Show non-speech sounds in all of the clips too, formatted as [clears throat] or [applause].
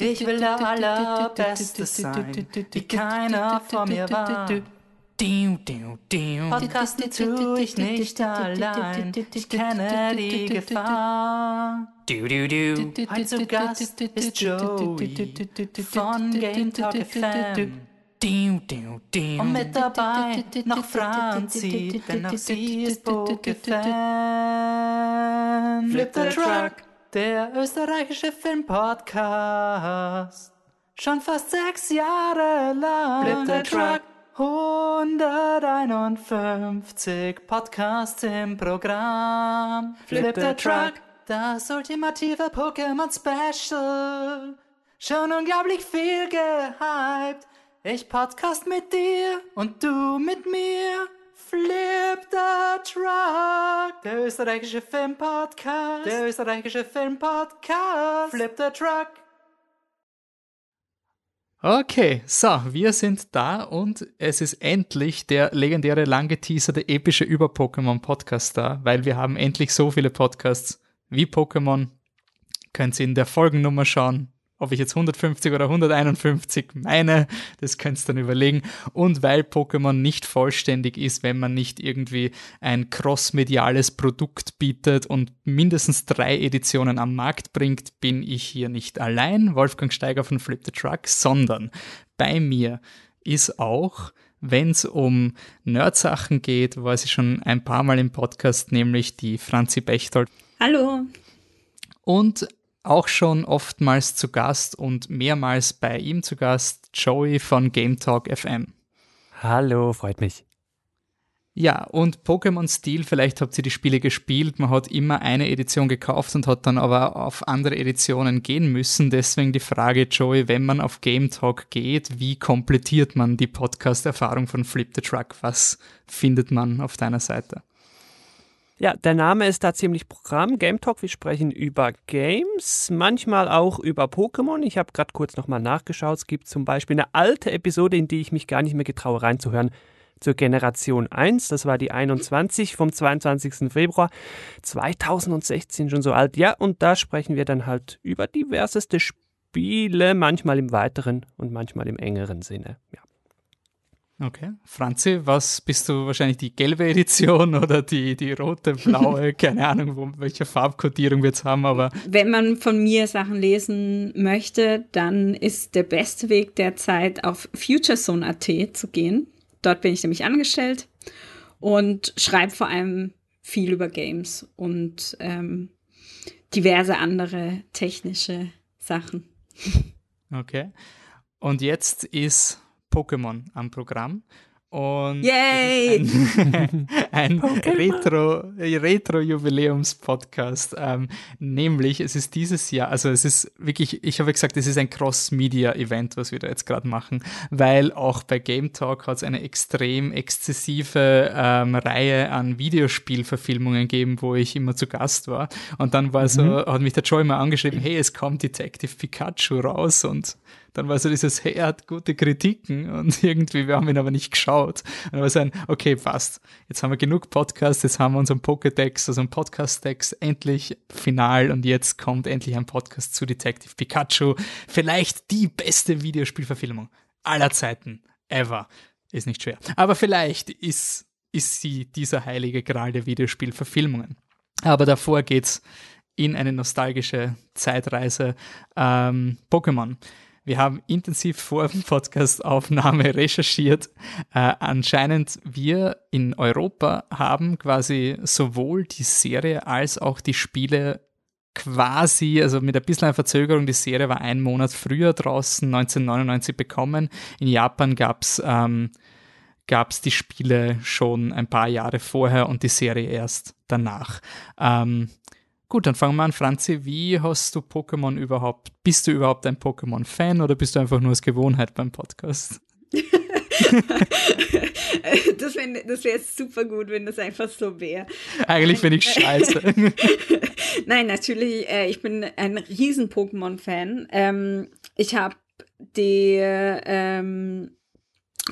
Ich will der Allerbeste sein, wie keiner vor mir war. Podcasten tue ich nicht allein, ich kenne die Gefahr. Heute zu Gast ist Joey von Game Talk FM. Und mit dabei noch Franzi, denn auch sie ist Poke-Fan. Flip the Truck, der österreichische Filmpodcast. Schon fast sechs Jahre lang. Flip the Truck. 151 Podcasts im Programm. Flip the Truck, das ultimative Pokémon Special. Schon unglaublich viel gehypt. Ich podcast mit dir und du mit mir. Flip the Truck, der österreichische Filmpodcast. Der österreichische Filmpodcast. Flip the Truck. Okay, so, wir sind da und es ist endlich der legendäre, lang geteaserte, epische Über-Pokémon-Podcast da, weil wir haben endlich so viele Podcasts wie Pokémon. Könnt ihr in der Folgennummer schauen, ob ich jetzt 150 oder 151 meine, das könnt ihr dann überlegen. Und weil Pokémon nicht vollständig ist, wenn man nicht irgendwie ein crossmediales Produkt bietet und mindestens drei Editionen am Markt bringt, bin ich hier nicht allein, Wolfgang Steiger von Flip the Truck, sondern bei mir ist auch wenn es um Nerdsachen geht, war sie schon ein paar Mal im Podcast, nämlich die Franzi Bechtold. Hallo. Und auch schon oftmals zu Gast und mehrmals bei ihm zu Gast, Joey von Game Talk FM. Hallo, freut mich. Ja, und Pokémon Steel, vielleicht habt ihr die Spiele gespielt, man hat immer eine Edition gekauft und hat dann aber auf andere Editionen gehen müssen. Deswegen die Frage, Joey, wenn man auf Game Talk geht, wie komplettiert man die Podcast-Erfahrung von Flip the Truck? Was findet man auf deiner Seite? Ja, der Name ist da ziemlich Programm. Game Talk, wir sprechen über Games, manchmal auch über Pokémon. Ich habe gerade kurz nochmal nachgeschaut. Es gibt zum Beispiel eine alte Episode, in die ich mich gar nicht mehr getraue reinzuhören, zur Generation 1. Das war die 21 vom 22. Februar 2016, schon so alt. Ja, und da sprechen wir dann halt über diverseste Spiele, manchmal im weiteren und manchmal im engeren Sinne. Ja. Okay. Franzi, was bist du wahrscheinlich die gelbe Edition [laughs] oder die, die rote, blaue? [laughs] Keine Ahnung, wo, welche Farbkodierung wir jetzt haben, aber. Wenn man von mir Sachen lesen möchte, dann ist der beste Weg derzeit auf FutureZone.at zu gehen. Dort bin ich nämlich angestellt und schreibe vor allem viel über Games und ähm, diverse andere technische Sachen. [laughs] Okay. Und jetzt ist Pokémon am Programm. Und Yay! ein, [laughs] [laughs] ein Retro, Retro-Jubiläums-Podcast. Ähm, nämlich, es ist dieses Jahr, also es ist wirklich, ich habe gesagt, es ist ein Cross-Media-Event, was wir da jetzt gerade machen, weil auch bei Game Talk hat es eine extrem exzessive ähm, Reihe an Videospielverfilmungen gegeben, wo ich immer zu Gast war. Und dann war mhm. so, hat mich der Joy mal angeschrieben, hey, es kommt Detective Pikachu raus und dann war so dieses, hey, er hat gute Kritiken und [laughs] irgendwie, wir haben ihn aber nicht geschaut. Und dann war so ein, okay, passt. Jetzt haben wir genug Podcasts, jetzt haben wir unseren Pokédex, also einen Podcast-Dex endlich final und jetzt kommt endlich ein Podcast zu Detective Pikachu. Vielleicht die beste Videospielverfilmung aller Zeiten, ever. Ist nicht schwer. Aber vielleicht ist, ist sie dieser heilige Gral der Videospielverfilmungen. Aber davor geht's in eine nostalgische Zeitreise. Ähm, Pokémon. Wir haben intensiv vor Podcast-Aufnahme [laughs] recherchiert. Äh, anscheinend wir in Europa haben quasi sowohl die Serie als auch die Spiele quasi, also mit ein bisschen Verzögerung, die Serie war einen Monat früher draußen, 1999 bekommen. In Japan gab es ähm, die Spiele schon ein paar Jahre vorher und die Serie erst danach. Ähm, Gut, dann fangen wir an. Franzi, wie hast du Pokémon überhaupt? Bist du überhaupt ein Pokémon-Fan oder bist du einfach nur als Gewohnheit beim Podcast? [laughs] das wäre das wär super gut, wenn das einfach so wäre. Eigentlich finde ich scheiße. [laughs] Nein, natürlich, äh, ich bin ein riesen Pokémon-Fan. Ähm, ich habe die ähm,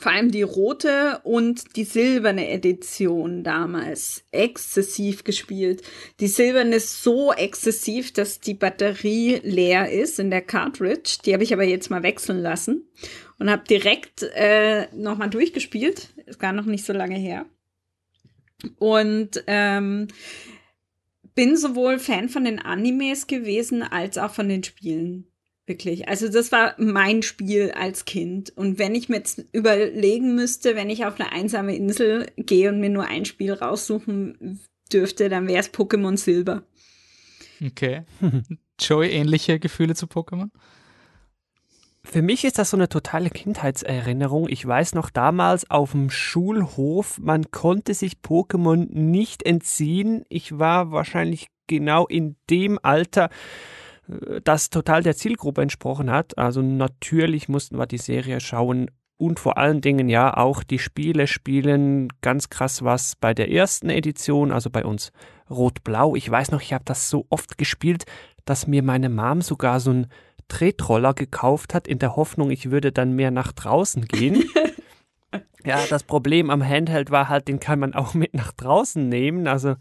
vor allem die rote und die silberne Edition damals exzessiv gespielt. Die silberne ist so exzessiv, dass die Batterie leer ist in der Cartridge. Die habe ich aber jetzt mal wechseln lassen und habe direkt äh, nochmal durchgespielt. Ist gar noch nicht so lange her. Und ähm, bin sowohl Fan von den Animes gewesen als auch von den Spielen. Wirklich. Also das war mein Spiel als Kind. Und wenn ich mir jetzt überlegen müsste, wenn ich auf eine einsame Insel gehe und mir nur ein Spiel raussuchen dürfte, dann wäre es Pokémon Silber. Okay. [laughs] Joey, ähnliche Gefühle zu Pokémon? Für mich ist das so eine totale Kindheitserinnerung. Ich weiß noch damals auf dem Schulhof, man konnte sich Pokémon nicht entziehen. Ich war wahrscheinlich genau in dem Alter, äh, das total der Zielgruppe entsprochen hat. Also natürlich mussten wir die Serie schauen und vor allen Dingen ja auch die Spiele spielen. Ganz krass was bei der ersten Edition, also bei uns Rot-Blau. Ich weiß noch, ich habe das so oft gespielt, dass mir meine Mom sogar so ein Tretroller gekauft hat, in der Hoffnung, ich würde dann mehr nach draußen gehen. [laughs] ja, das Problem am Handheld war halt, den kann man auch mit nach draußen nehmen. Also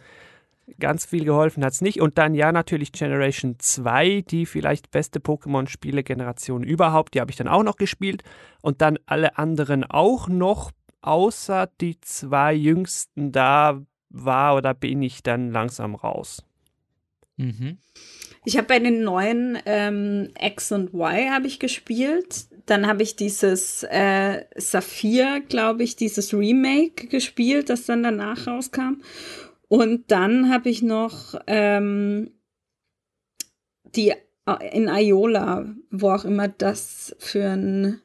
ganz viel geholfen hat es nicht. Und dann ja natürlich Generation 2, die vielleicht beste Pokémon-Spiele-Generation überhaupt. Die habe ich dann auch noch gespielt. Und dann alle anderen auch noch, außer die zwei jüngsten. Da war oder bin ich dann langsam raus. Mhm. Ich habe bei den neuen ähm, X und Y habe ich gespielt. Dann habe ich dieses äh, Saphir, glaube ich, dieses Remake gespielt, das dann danach rauskam. Und dann habe ich noch ähm, die äh, in Iola, wo auch immer das für ein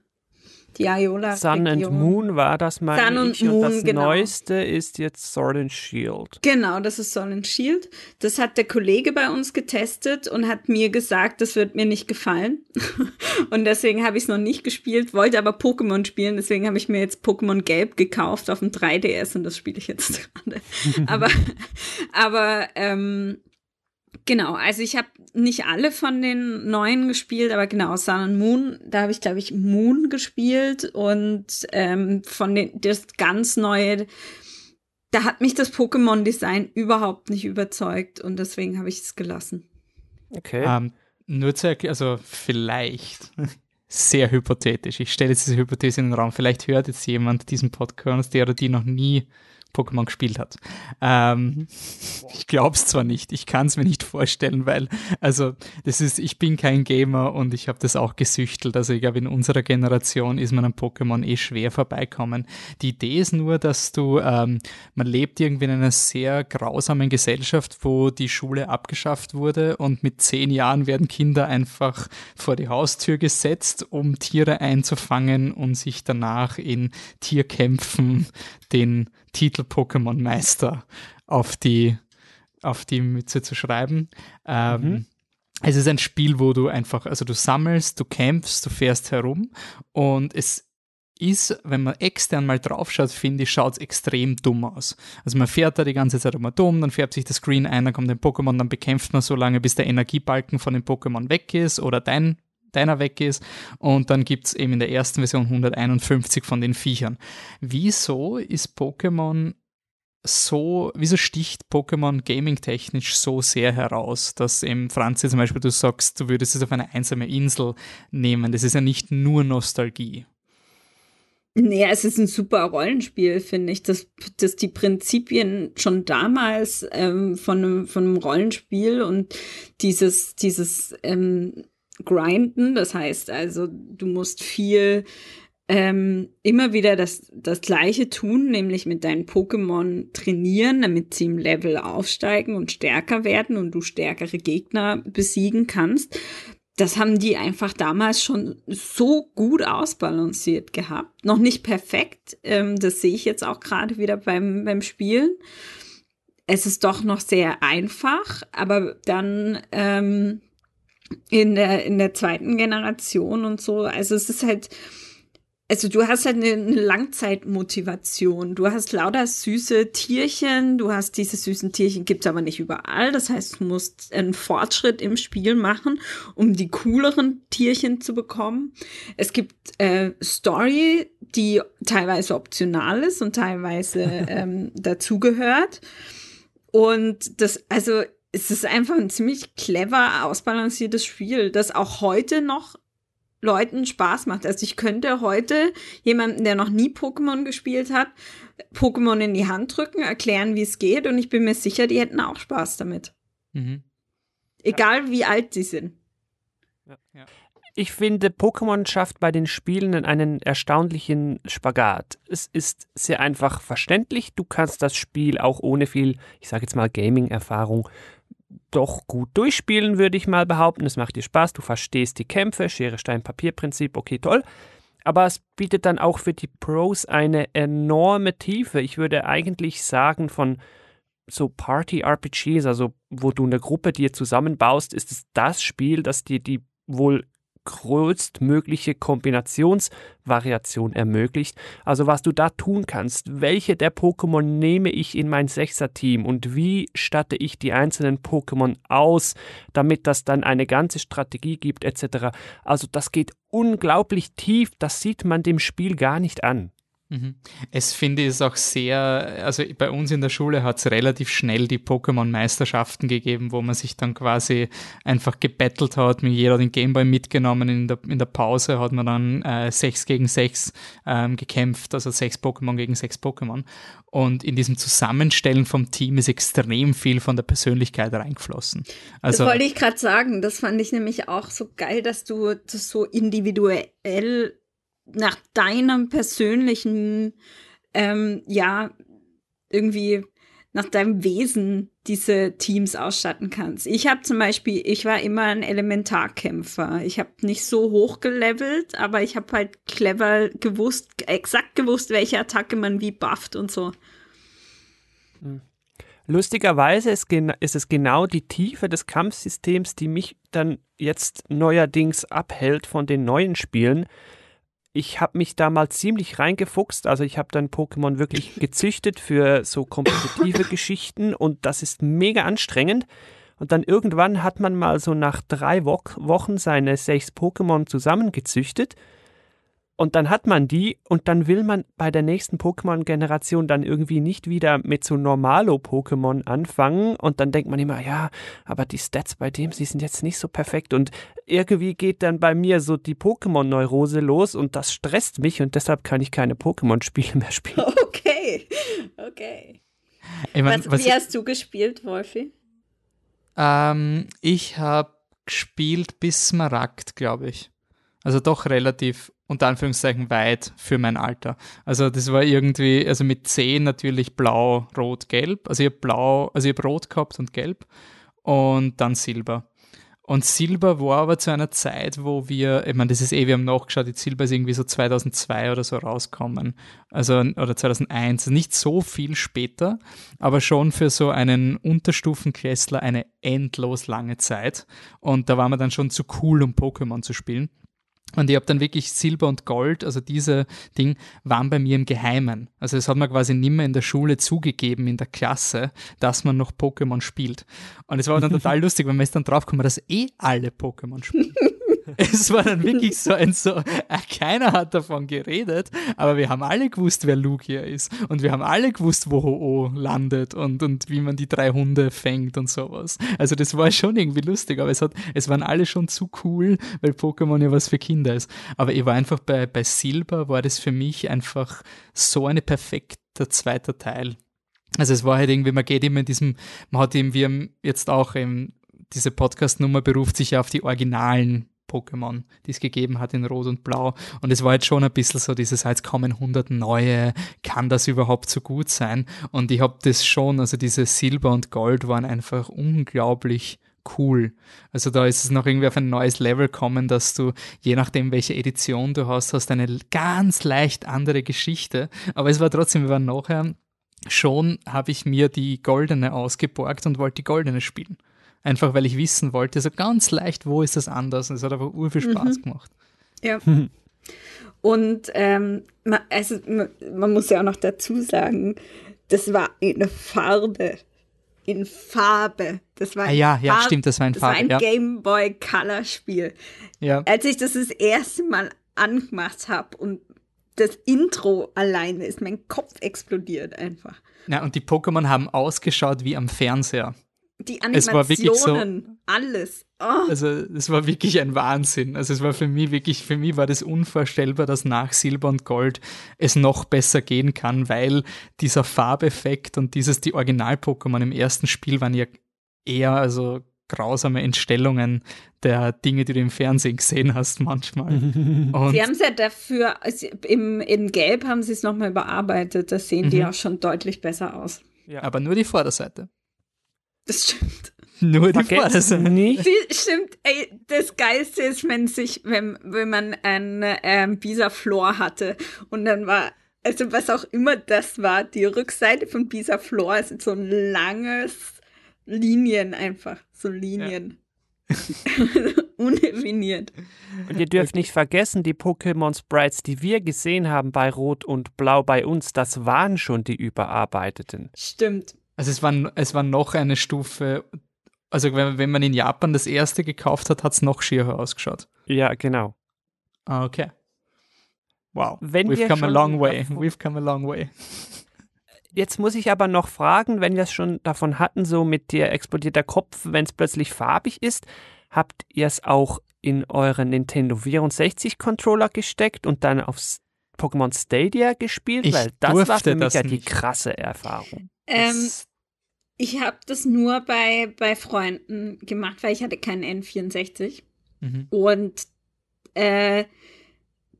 die Iola Sun and Moon war das meine Sun und. Moon, und das genau. Neueste ist jetzt Sword and Shield. Genau, das ist Sword and Shield. Das hat der Kollege bei uns getestet und hat mir gesagt, das wird mir nicht gefallen. [laughs] und deswegen habe ich es noch nicht gespielt, wollte aber Pokémon spielen. Deswegen habe ich mir jetzt Pokémon Gelb gekauft auf dem 3DS und das spiele ich jetzt [laughs] gerade. aber aber ähm, Genau, also ich habe nicht alle von den neuen gespielt, aber genau, Sun and Moon, da habe ich, glaube ich, Moon gespielt und ähm, von den, das ganz neue, da hat mich das Pokémon-Design überhaupt nicht überzeugt und deswegen habe ich es gelassen. Okay. Ähm, nur zu erklären, also vielleicht, [laughs] sehr hypothetisch, ich stelle jetzt diese Hypothese in den Raum, vielleicht hört jetzt jemand diesen Podcast, der oder die noch nie Pokémon gespielt hat. Ähm, ich glaube es zwar nicht, ich kann es mir nicht vorstellen, weil, also, das ist, ich bin kein Gamer und ich habe das auch gesüchtelt. Also, ich glaube, in unserer Generation ist man an Pokémon eh schwer vorbeikommen. Die Idee ist nur, dass du, ähm, man lebt irgendwie in einer sehr grausamen Gesellschaft, wo die Schule abgeschafft wurde und mit zehn Jahren werden Kinder einfach vor die Haustür gesetzt, um Tiere einzufangen und sich danach in Tierkämpfen den Titel Pokémon Meister auf die, auf die Mütze zu schreiben. Ähm, mhm. Es ist ein Spiel, wo du einfach, also du sammelst, du kämpfst, du fährst herum und es ist, wenn man extern mal draufschaut, finde ich, schaut es extrem dumm aus. Also man fährt da die ganze Zeit immer dumm, dann färbt sich das Screen ein, dann kommt ein Pokémon, dann bekämpft man so lange, bis der Energiebalken von dem Pokémon weg ist oder dein deiner weg ist. Und dann gibt es eben in der ersten Version 151 von den Viechern. Wieso ist Pokémon so, wieso sticht Pokémon gaming-technisch so sehr heraus, dass eben Franzi zum Beispiel du sagst, du würdest es auf eine einsame Insel nehmen. Das ist ja nicht nur Nostalgie. Nee, es ist ein super Rollenspiel, finde ich. Dass, dass die Prinzipien schon damals ähm, von, einem, von einem Rollenspiel und dieses, dieses ähm, grinden. Das heißt also, du musst viel ähm, immer wieder das, das Gleiche tun, nämlich mit deinen Pokémon trainieren, damit sie im Level aufsteigen und stärker werden und du stärkere Gegner besiegen kannst. Das haben die einfach damals schon so gut ausbalanciert gehabt. Noch nicht perfekt, ähm, das sehe ich jetzt auch gerade wieder beim, beim Spielen. Es ist doch noch sehr einfach, aber dann ähm, in der, in der zweiten Generation und so. Also es ist halt, also du hast halt eine, eine Langzeitmotivation. Du hast lauter süße Tierchen, du hast diese süßen Tierchen, gibt's aber nicht überall. Das heißt, du musst einen Fortschritt im Spiel machen, um die cooleren Tierchen zu bekommen. Es gibt äh, Story die teilweise optional ist und teilweise [laughs] ähm, dazugehört. Und das, also es ist einfach ein ziemlich clever ausbalanciertes Spiel, das auch heute noch Leuten Spaß macht. Also ich könnte heute jemanden, der noch nie Pokémon gespielt hat, Pokémon in die Hand drücken, erklären, wie es geht und ich bin mir sicher, die hätten auch Spaß damit. Mhm. Egal wie alt sie sind. Ja. Ja. Ich finde, Pokémon schafft bei den Spielenden einen erstaunlichen Spagat. Es ist sehr einfach verständlich. Du kannst das Spiel auch ohne viel, ich sage jetzt mal, Gaming-Erfahrung doch gut durchspielen, würde ich mal behaupten. Es macht dir Spaß, du verstehst die Kämpfe, Schere, Stein, Papier-Prinzip, okay, toll. Aber es bietet dann auch für die Pros eine enorme Tiefe. Ich würde eigentlich sagen, von so Party-RPGs, also wo du eine Gruppe dir zusammenbaust, ist es das Spiel, das dir die wohl größtmögliche Kombinationsvariation ermöglicht. Also was du da tun kannst, welche der Pokémon nehme ich in mein Sechser-Team und wie statte ich die einzelnen Pokémon aus, damit das dann eine ganze Strategie gibt etc. Also das geht unglaublich tief, das sieht man dem Spiel gar nicht an. Mhm. Es finde ich auch sehr, also bei uns in der Schule hat es relativ schnell die Pokémon-Meisterschaften gegeben, wo man sich dann quasi einfach gebettelt hat, mit jeder den Gameboy mitgenommen, in der, in der Pause hat man dann äh, 6 gegen 6 ähm, gekämpft, also sechs Pokémon gegen sechs Pokémon. Und in diesem Zusammenstellen vom Team ist extrem viel von der Persönlichkeit reingeflossen. Also, das wollte ich gerade sagen, das fand ich nämlich auch so geil, dass du das so individuell nach deinem persönlichen, ähm, ja, irgendwie nach deinem Wesen diese Teams ausstatten kannst. Ich habe zum Beispiel, ich war immer ein Elementarkämpfer. Ich habe nicht so hoch gelevelt, aber ich habe halt clever gewusst, exakt gewusst, welche Attacke man wie bufft und so. Hm. Lustigerweise ist, ist, es genau die Tiefe des Kampfsystems, die mich dann jetzt neuerdings abhält von den neuen Spielen ich habe mich da mal ziemlich reingefuchst. Also ich habe dann Pokémon wirklich [laughs] gezüchtet für so kompetitive [laughs] Geschichten und das ist mega anstrengend. Und dann irgendwann hat man mal so nach drei Wo Wochen seine sechs Pokémon zusammengezüchtet und dann hat man die und dann will man bei der nächsten Pokémon-Generation dann irgendwie nicht wieder mit so Normalo-Pokémon anfangen und dann denkt man immer, ja, aber die Stats bei dem, sie sind jetzt nicht so perfekt und irgendwie geht dann bei mir so die Pokémon-Neurose los und das stresst mich und deshalb kann ich keine Pokémon-Spiele mehr spielen. [laughs] Okay, okay. Ich mein, was, was wie hast du gespielt, Wolfi? Ähm, ich habe gespielt bis Smaragd, glaube ich. Also doch relativ unter Anführungszeichen weit für mein Alter. Also das war irgendwie, also mit 10 natürlich blau, rot, gelb. Also ich habe blau, also ich habe rot gehabt und gelb und dann Silber. Und Silber war aber zu einer Zeit, wo wir, ich meine, das ist eh, wir haben nachgeschaut, die Silber ist irgendwie so 2002 oder so rauskommen. Also, oder 2001, nicht so viel später, aber schon für so einen Unterstufenklässler eine endlos lange Zeit. Und da war man dann schon zu cool, um Pokémon zu spielen. Und ich habe dann wirklich Silber und Gold, also diese Ding, waren bei mir im Geheimen. Also es hat man quasi nimmer in der Schule zugegeben, in der Klasse, dass man noch Pokémon spielt. Und es war dann [laughs] total lustig, weil man ist dann draufgekommen, dass eh alle Pokémon spielen. [laughs] es war dann wirklich so ein so, äh, keiner hat davon geredet, aber wir haben alle gewusst, wer Lugia ist. Und wir haben alle gewusst, wo Ho-Oh landet und, und wie man die drei Hunde fängt und sowas. Also das war schon irgendwie lustig, aber es hat, es waren alle schon zu cool, weil Pokémon ja was für Kinder ist. Aber ich war einfach bei, bei Silber war das für mich einfach so eine perfekte zweiter Teil. Also es war halt irgendwie, man geht immer in diesem, man hat eben, wir jetzt auch eben, diese Podcast-Nummer beruft sich ja auf die originalen Pokémon, die es gegeben hat in Rot und Blau. Und es war jetzt schon ein bisschen so dieses, jetzt kommen 100 neue, kann das überhaupt so gut sein? Und ich habe das schon, also diese Silber und Gold waren einfach unglaublich cool. Also da ist es noch irgendwie auf ein neues Level kommen, dass du, je nachdem welche Edition du hast, hast eine ganz leicht andere Geschichte. Aber es war trotzdem, wir waren nachher schon, habe ich mir die goldene ausgeborgt und wollte die goldene spielen. Einfach weil ich wissen wollte, so ganz leicht, wo ist das anders? Und es hat aber ur viel Spaß mhm. gemacht. Ja. [laughs] Und ähm, man, also, man muss ja auch noch dazu sagen, das war in Farbe. In Farbe. Das war ah, ja, ja, Farbe. stimmt, das war in Farbe. Das war ein ja. Game Boy Color Spiel. Ja. Als ich das das erste Mal angemacht habe und das Intro alleine ist mein Kopf explodiert einfach. Ja, und die Pokémon haben ausgeschaut wie am Fernseher. Die Es war wirklich so- Animationen, alles. Oh, Also es war wirklich ein Wahnsinn. Also es war für mich wirklich, für mich war das unvorstellbar, dass nach Silber und Gold es noch besser gehen kann, weil dieser Farbeffekt und dieses, die Original-Pokémon im ersten Spiel waren ja eher also grausame Entstellungen der Dinge, die du im Fernsehen gesehen hast manchmal. [laughs] Und sie haben es ja dafür, also im, in Gelb haben sie es nochmal überarbeitet. Da sehen die Mhm. auch schon deutlich besser aus. aber nur die Vorderseite. Das stimmt. Nur die Vergesst Vorderseite. nicht, Sie, stimmt, ey, das Geilste ist, wenn sich, wenn, wenn man ein ähm, Bisaflor hatte und dann war, also was auch immer das war, die Rückseite von Bisaflor ist so ein langes Linien einfach, so Linien. [laughs] Undefiniert. Und ihr dürft nicht vergessen, die Pokémon Sprites, die wir gesehen haben bei Rot und Blau bei uns, das waren schon die überarbeiteten. Stimmt. Also es war, es war noch eine Stufe, also wenn, wenn man in Japan das erste gekauft hat, hat es noch schierer ausgeschaut. Ja, genau. Ah, okay. Wow. Wenn We've wir come a long way. We've come a long way. Jetzt muss ich aber noch fragen, wenn wir es schon davon hatten, so mit dir explodiert der Kopf, wenn es plötzlich farbig ist, habt ihr es auch in euren Nintendo 64 Controller gesteckt und dann aufs Pokémon Stadia gespielt? Ich Weil das war für mich das ja die nicht. krasse Erfahrung. Ähm, Das- ich habe das nur bei, bei Freunden gemacht, weil ich hatte keinen N64. Mhm. Und äh,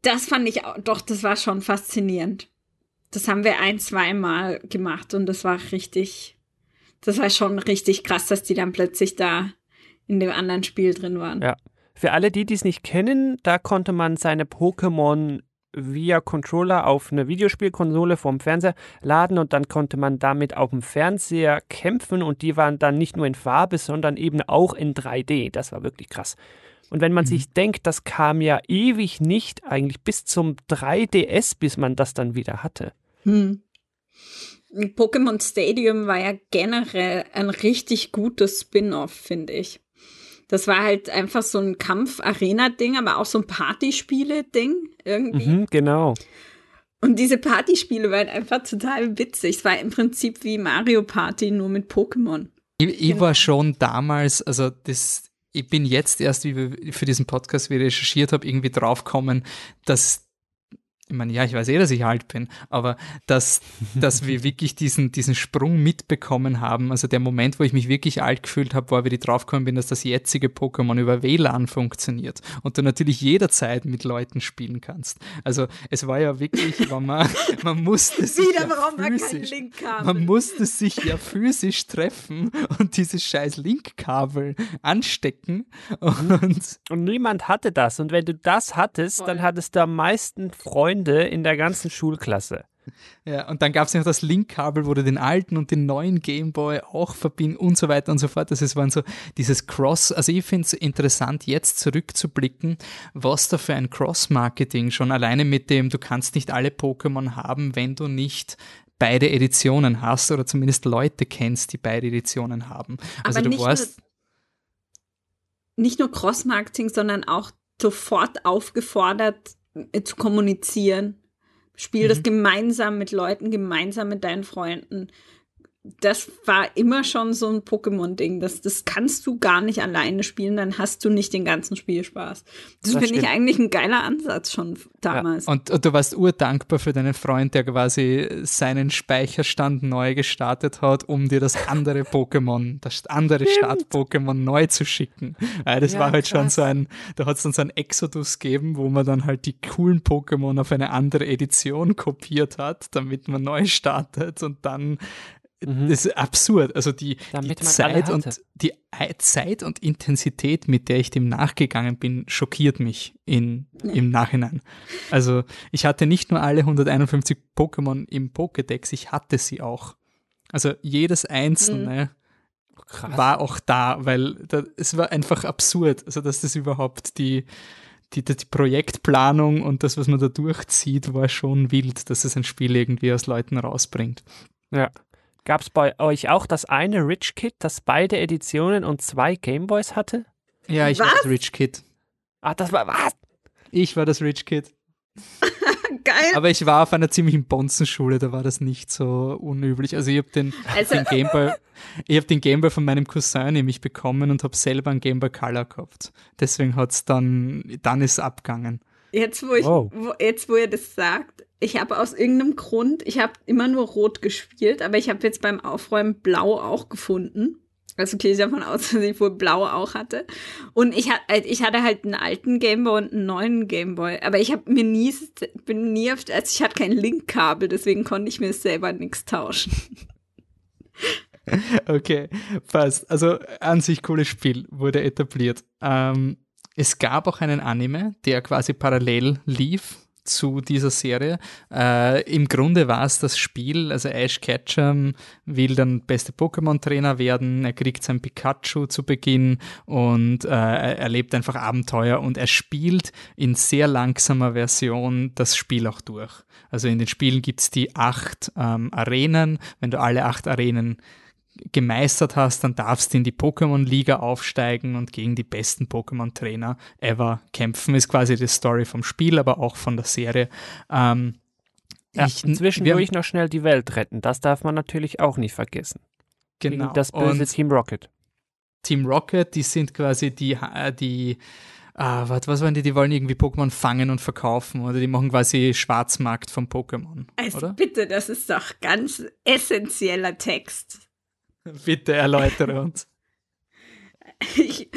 das fand ich auch, doch, das war schon faszinierend. Das haben wir ein, zweimal gemacht und das war richtig, das war schon richtig krass, dass die dann plötzlich da in dem anderen Spiel drin waren. Ja. Für alle, die dies nicht kennen, da konnte man seine Pokémon via Controller auf eine Videospielkonsole vom Fernseher laden und dann konnte man damit auf dem Fernseher kämpfen und die waren dann nicht nur in Farbe, sondern eben auch in 3D. Das war wirklich krass. Und wenn man sich denkt, das kam ja ewig nicht, eigentlich bis zum 3DS, bis man das dann wieder hatte. Hm. Pokémon Stadium war ja generell ein richtig gutes Spin-off, finde ich. Das war halt einfach so ein Kampf-Arena-Ding, aber auch so ein Partyspiele-Ding irgendwie. Mhm, genau. Und diese Partyspiele waren einfach total witzig. Es war im Prinzip wie Mario Party, nur mit Pokémon. Ich, ich war schon damals, also das, ich bin jetzt erst, wie wir für diesen Podcast wie recherchiert habe, irgendwie draufgekommen, dass ich meine, ja, ich weiß eh, dass ich alt bin, aber dass, dass wir [laughs] wirklich diesen, diesen Sprung mitbekommen haben. Also der Moment, wo ich mich wirklich alt gefühlt habe, war, wie ich draufgekommen bin, dass das jetzige Pokémon über WLAN funktioniert und du natürlich jederzeit mit Leuten spielen kannst. Also es war ja wirklich, [laughs] wenn man, man musste sich Wieder, ja physisch- kam. man musste sich ja physisch treffen und dieses scheiß Linkkabel anstecken und Und niemand hatte das. Und wenn du das hattest, Voll. dann hattest du am meisten Freunde in der ganzen Schulklasse. ja, und dann gab es noch das Linkkabel, wo du den alten und den neuen Gameboy auch verbinden und so weiter und so fort. Das ist waren so dieses Cross, also ich finde es interessant, jetzt zurückzublicken, was da für ein Cross-Marketing schon alleine mit dem, du kannst nicht alle Pokémon haben, wenn du nicht beide Editionen hast oder zumindest Leute kennst, die beide Editionen haben. Also Aber du nicht warst. nur, nicht nur Cross-Marketing, sondern auch sofort aufgefordert zu kommunizieren. Spiel das Mhm. gemeinsam mit Leuten, gemeinsam mit deinen Freunden. Das war immer schon so ein Pokémon-Ding. Das, das kannst du gar nicht alleine spielen, dann hast du nicht den ganzen Spielspaß. Das, Das finde ich eigentlich ein geiler Ansatz schon damals. Und, und du warst urdankbar für deinen Freund, der quasi seinen Speicherstand neu gestartet hat, um dir das andere [laughs] Pokémon, das andere Start-Pokémon neu zu schicken. Weil das Ja, war halt schon krass. so ein, da hat es dann so ein Exodus gegeben, wo man dann halt die coolen Pokémon auf eine andere Edition [laughs] kopiert hat, damit man neu startet und dann das ist absurd. Also die, die Mhm. Zeit und die Ei- Zeit und Intensität, mit der ich dem nachgegangen bin, schockiert mich in, im Nachhinein. Also ich hatte nicht nur alle 151 Pokémon im Pokédex, ich hatte sie auch. Also jedes einzelne Krass. war auch da, weil da, es war einfach absurd, also dass das überhaupt die, die, die Projektplanung und das, was man da durchzieht, war schon wild, dass es ein Spiel irgendwie aus Leuten rausbringt. Ja. Gab es bei euch auch das eine Rich Kid, das beide Editionen und zwei Gameboys hatte? Ja, ich war Was? das Rich Kid. Ah, das war was? Ich war das Rich Kid. [laughs] Geil. Aber ich war auf einer ziemlichen Bonzenschule, da war das nicht so unüblich. Also ich habe den, Also- den Gameboy, ich habe den Gameboy von meinem Cousin nämlich bekommen und habe selber einen Gameboy Color gehabt. Deswegen hat's dann, dann ist es abgegangen. Jetzt, wo ich, Wow. wo, jetzt, wo ihr das sagt, ich habe aus irgendeinem Grund, ich habe immer nur Rot gespielt, aber ich habe jetzt beim Aufräumen Blau auch gefunden. Also gehe ich davon aus, [laughs] dass ich wohl Blau auch hatte. Und ich, äh, ich hatte halt einen alten Gameboy und einen neuen Gameboy. Aber ich habe mir nie, bin nie auf, also ich hatte kein Linkkabel, deswegen konnte ich mir selber nichts tauschen. [laughs] Okay, passt. Also an sich cooles Spiel, wurde etabliert. Ähm, es gab auch einen Anime, der quasi parallel lief zu dieser Serie. Äh, Im Grunde war es das Spiel, also Ash Ketchum will dann beste Pokémon-Trainer werden, er kriegt sein Pikachu zu Beginn und äh, er erlebt einfach Abenteuer und er spielt in sehr langsamer Version das Spiel auch durch. Also in den Spielen gibt es die acht ähm, Arenen. Wenn du alle acht Arenen gemeistert hast, dann darfst du in die Pokémon-Liga aufsteigen und gegen die besten Pokémon-Trainer ever kämpfen. Ist quasi die Story vom Spiel, aber auch von der Serie. Ähm, Ja, ich- zwischendurch wir- noch schnell die Welt retten. Das darf man natürlich auch nicht vergessen. Gegen genau. Das böse und Team Rocket. Team Rocket, die sind quasi die, äh, die ah, was, was waren die, die wollen irgendwie Pokémon fangen und verkaufen oder die machen quasi Schwarzmarkt von Pokémon, Also oder? bitte, das ist doch ganz essentieller Text. [laughs] Bitte erläutere uns. Ich,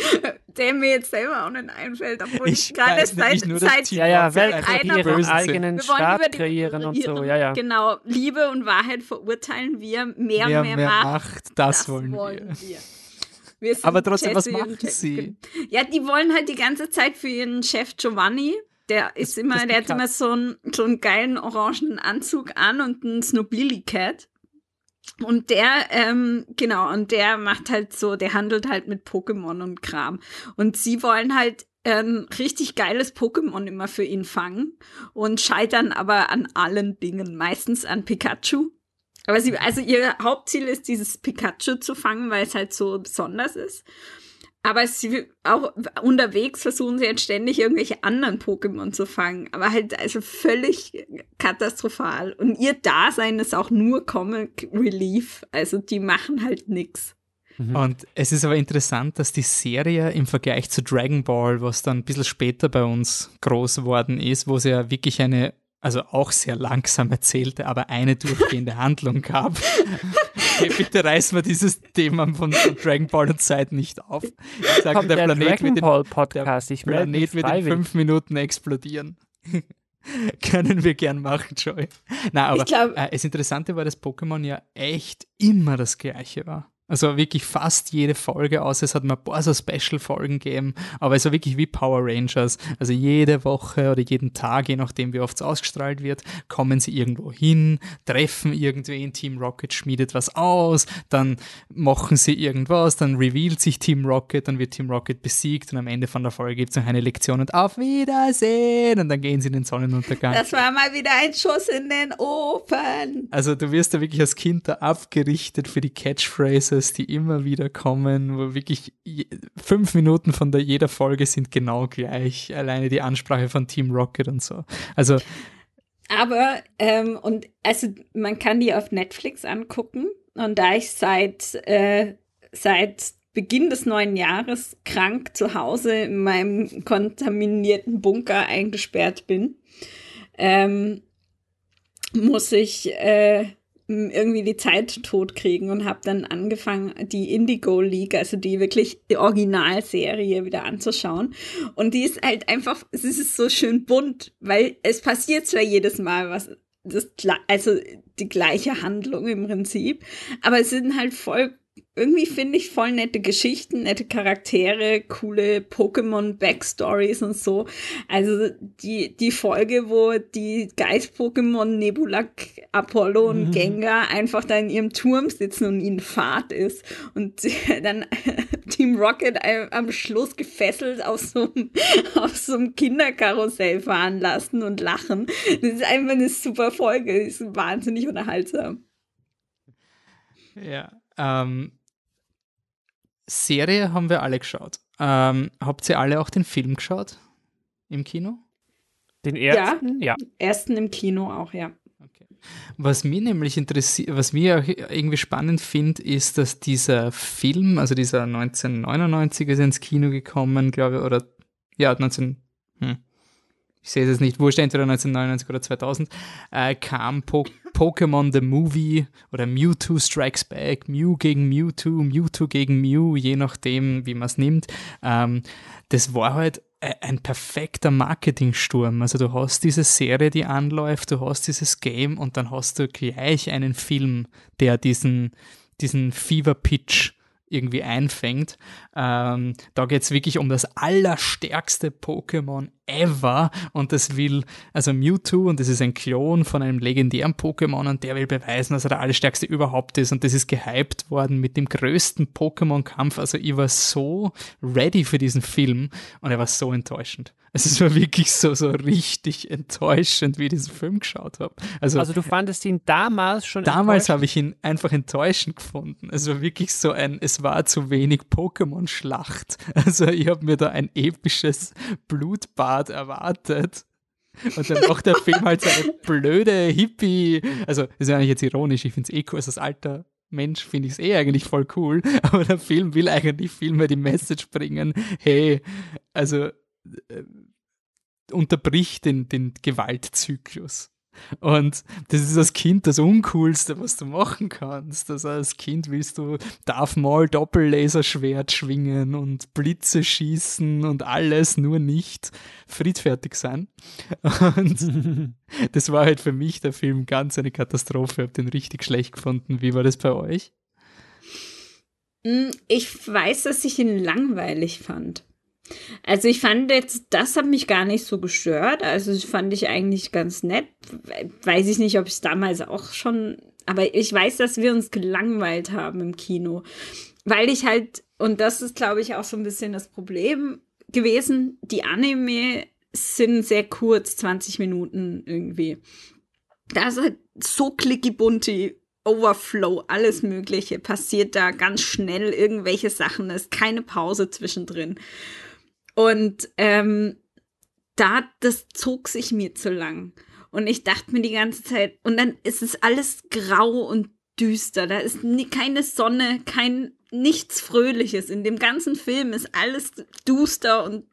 der mir jetzt selber auch nicht einfällt, obwohl ich, Ich gerade seit, nämlich nur, dass seit Ja, ja, einfach einer sind. eigenen Wir wollen Staat kreieren und so. ihren- Ja, ja. Genau, Liebe und Wahrheit verurteilen wir, mehr, Mehr, und mehr, mehr Macht. Macht, das, wollen wir. wir. Wir sind Aber trotzdem, was Jesse machen und Jack. sie? Ja, die wollen halt die ganze Zeit für ihren Chef Giovanni. Der ist immer, das der hat immer so einen, so einen geilen orangenen Anzug an und ein Snobili Cat. Und der, ähm, genau, und der macht halt so, der handelt halt mit Pokémon und Kram. Und sie wollen halt ein richtig geiles Pokémon immer für ihn fangen und scheitern aber an allen Dingen, meistens an Pikachu. Aber sie, also ihr Hauptziel ist, dieses Pikachu zu fangen, weil es halt so besonders ist. Aber sie auch unterwegs versuchen sie jetzt ständig irgendwelche anderen Pokémon zu fangen. Aber halt also völlig katastrophal. Und ihr Dasein ist auch nur Comic Relief. Also die machen halt nix. Und es ist aber interessant, dass die Serie im Vergleich zu Dragon Ball, was dann ein bisschen später bei uns groß geworden ist, wo es ja wirklich eine, also auch sehr langsam erzählte, aber eine durchgehende [laughs] Handlung gab. [laughs] Okay, bitte reißen wir dieses Thema von, von Dragon Ball und Zeit nicht auf. Ich sage, der, der, Planet Dragon wird in, Ball Podcast. Mich Planet wird in fünf Minuten explodieren. [laughs] Können wir gern machen, Joy. Na, aber Ich glaub- äh, das Interessante war, dass Pokémon ja echt immer das gleiche war. Also wirklich fast jede Folge, außer es hat mal ein paar so Special-Folgen gegeben, aber es war wirklich wie Power Rangers. Also jede Woche oder jeden Tag, je nachdem wie oft es ausgestrahlt wird, kommen sie irgendwo hin, treffen irgendwen, Team Rocket schmiedet was aus, dann machen sie irgendwas, dann revealt sich Team Rocket, dann wird Team Rocket besiegt und am Ende von der Folge gibt es noch eine Lektion und auf Wiedersehen und dann gehen sie in den Sonnenuntergang. Das war mal wieder ein Schuss in den Ofen. Also du wirst da wirklich als Kind da abgerichtet für die Catchphrases, die immer wieder kommen, wo wirklich fünf Minuten von der jeder Folge sind genau gleich. Alleine die Ansprache von Team Rocket und so. Also Aber, ähm, und also man kann die auf Netflix angucken. Und da ich seit, äh, seit Beginn des neuen Jahres krank zu Hause in meinem kontaminierten Bunker eingesperrt bin, ähm, muss ich äh, irgendwie die Zeit totkriegen und habe dann angefangen, die Indigo League, also die wirklich die Originalserie wieder anzuschauen. Und die ist halt einfach, es ist so schön bunt, weil es passiert zwar jedes Mal was, das, also die gleiche Handlung im Prinzip, aber es sind halt voll, irgendwie finde ich voll nette Geschichten, nette Charaktere, coole Pokémon-Backstories und so. Also die, die Folge, wo die Geist-Pokémon Nebula, Apollo und Gengar einfach da in ihrem Turm sitzen und ihnen Fahrt ist und [laughs] dann Team Rocket am Schluss gefesselt auf so einem, [laughs] auf so einem Kinderkarussell fahren lassen und lachen. Das ist einfach eine super Folge, die ist wahnsinnig unterhaltsam. ja, ähm, Serie haben wir alle geschaut. Ähm, habt ihr alle auch den Film geschaut im Kino? Den ersten? Ja. ja. Ersten im Kino auch, ja. Was mir nämlich interessiert, was mir auch irgendwie spannend finde, ist, dass dieser Film, also dieser 1999 ist ins Kino gekommen, glaube ich, oder ja, 19, hm, ich sehe es jetzt nicht, wurscht, entweder 1999 oder 2000, äh, kam po Pokémon The Movie oder Mewtwo Strikes Back, Mew gegen Mewtwo, Mewtwo gegen Mew, je nachdem, wie man es nimmt. Ähm, das war halt ein perfekter Marketingsturm. Also du hast diese Serie, die anläuft, du hast dieses Game und dann hast du gleich einen Film, der diesen, diesen Fever-Pitch irgendwie einfängt. Ähm, da geht es wirklich um das allerstärkste Pokémon ever und das will, also Mewtwo und das ist ein Klon von einem legendären Pokémon und der will beweisen, dass er der allerstärkste überhaupt ist und das ist gehypt worden mit dem größten Pokémon-Kampf. Also ich war so ready für diesen Film und er war so enttäuschend. Es war wirklich so, so richtig enttäuschend, wie ich diesen Film geschaut habe. Also, also du fandest ihn damals schon Damals habe ich ihn einfach enttäuschend gefunden. Es war wirklich so ein, es war zu wenig Pokémon-Schlacht. [laughs] Also ich habe mir da ein episches Blutbad erwartet. Und dann macht der Film halt so eine blöde Hippie, also das ist eigentlich jetzt ironisch, ich finde es eh cool, als alter Mensch finde ich es eh eigentlich voll cool, [laughs] aber der Film will eigentlich viel mehr die Message bringen, hey, also äh, unterbricht den, den Gewaltzyklus. Und das ist als Kind das Uncoolste, was du machen kannst. Also als Kind willst du darf mal Doppellaserschwert schwingen und Blitze schießen und alles, nur nicht friedfertig sein. Und [laughs] das war halt für mich der Film ganz eine Katastrophe. Ich habe den richtig schlecht gefunden. Wie war das bei euch? Hm, ich weiß, dass ich ihn langweilig fand. Also ich fand jetzt, das hat mich gar nicht so gestört. Also das fand ich eigentlich ganz nett. Weiß ich nicht, ob ich es damals auch schon, aber ich weiß, dass wir uns gelangweilt haben im Kino. Weil ich halt, und das ist, glaube ich, auch so ein bisschen das Problem gewesen, die Anime sind sehr kurz, 20 Minuten irgendwie. Da ist halt so clicky bunti Overflow, alles Mögliche passiert da ganz schnell, irgendwelche Sachen, da ist keine Pause zwischendrin. Und ähm, da, das zog sich mir zu lang. Und ich dachte mir die ganze Zeit, und dann ist es alles grau und düster. Da ist nie, keine Sonne, kein nichts Fröhliches. In dem ganzen Film ist alles duster und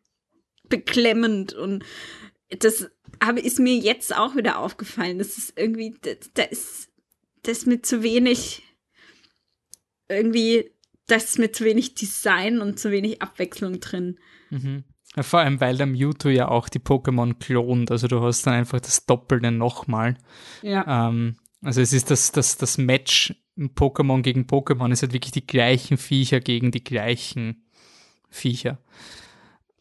beklemmend. Und das aber ist mir jetzt auch wieder aufgefallen. Das ist irgendwie, da ist das mit zu wenig irgendwie, das ist mit zu wenig Design und zu wenig Abwechslung drin. Mhm. Vor allem, weil der Mewtwo ja auch die Pokémon klont. Also du hast dann einfach das Doppelte nochmal. Ja. Ähm, also es ist das, das, das Match Pokémon gegen Pokémon. Es hat wirklich die gleichen Viecher gegen die gleichen Viecher.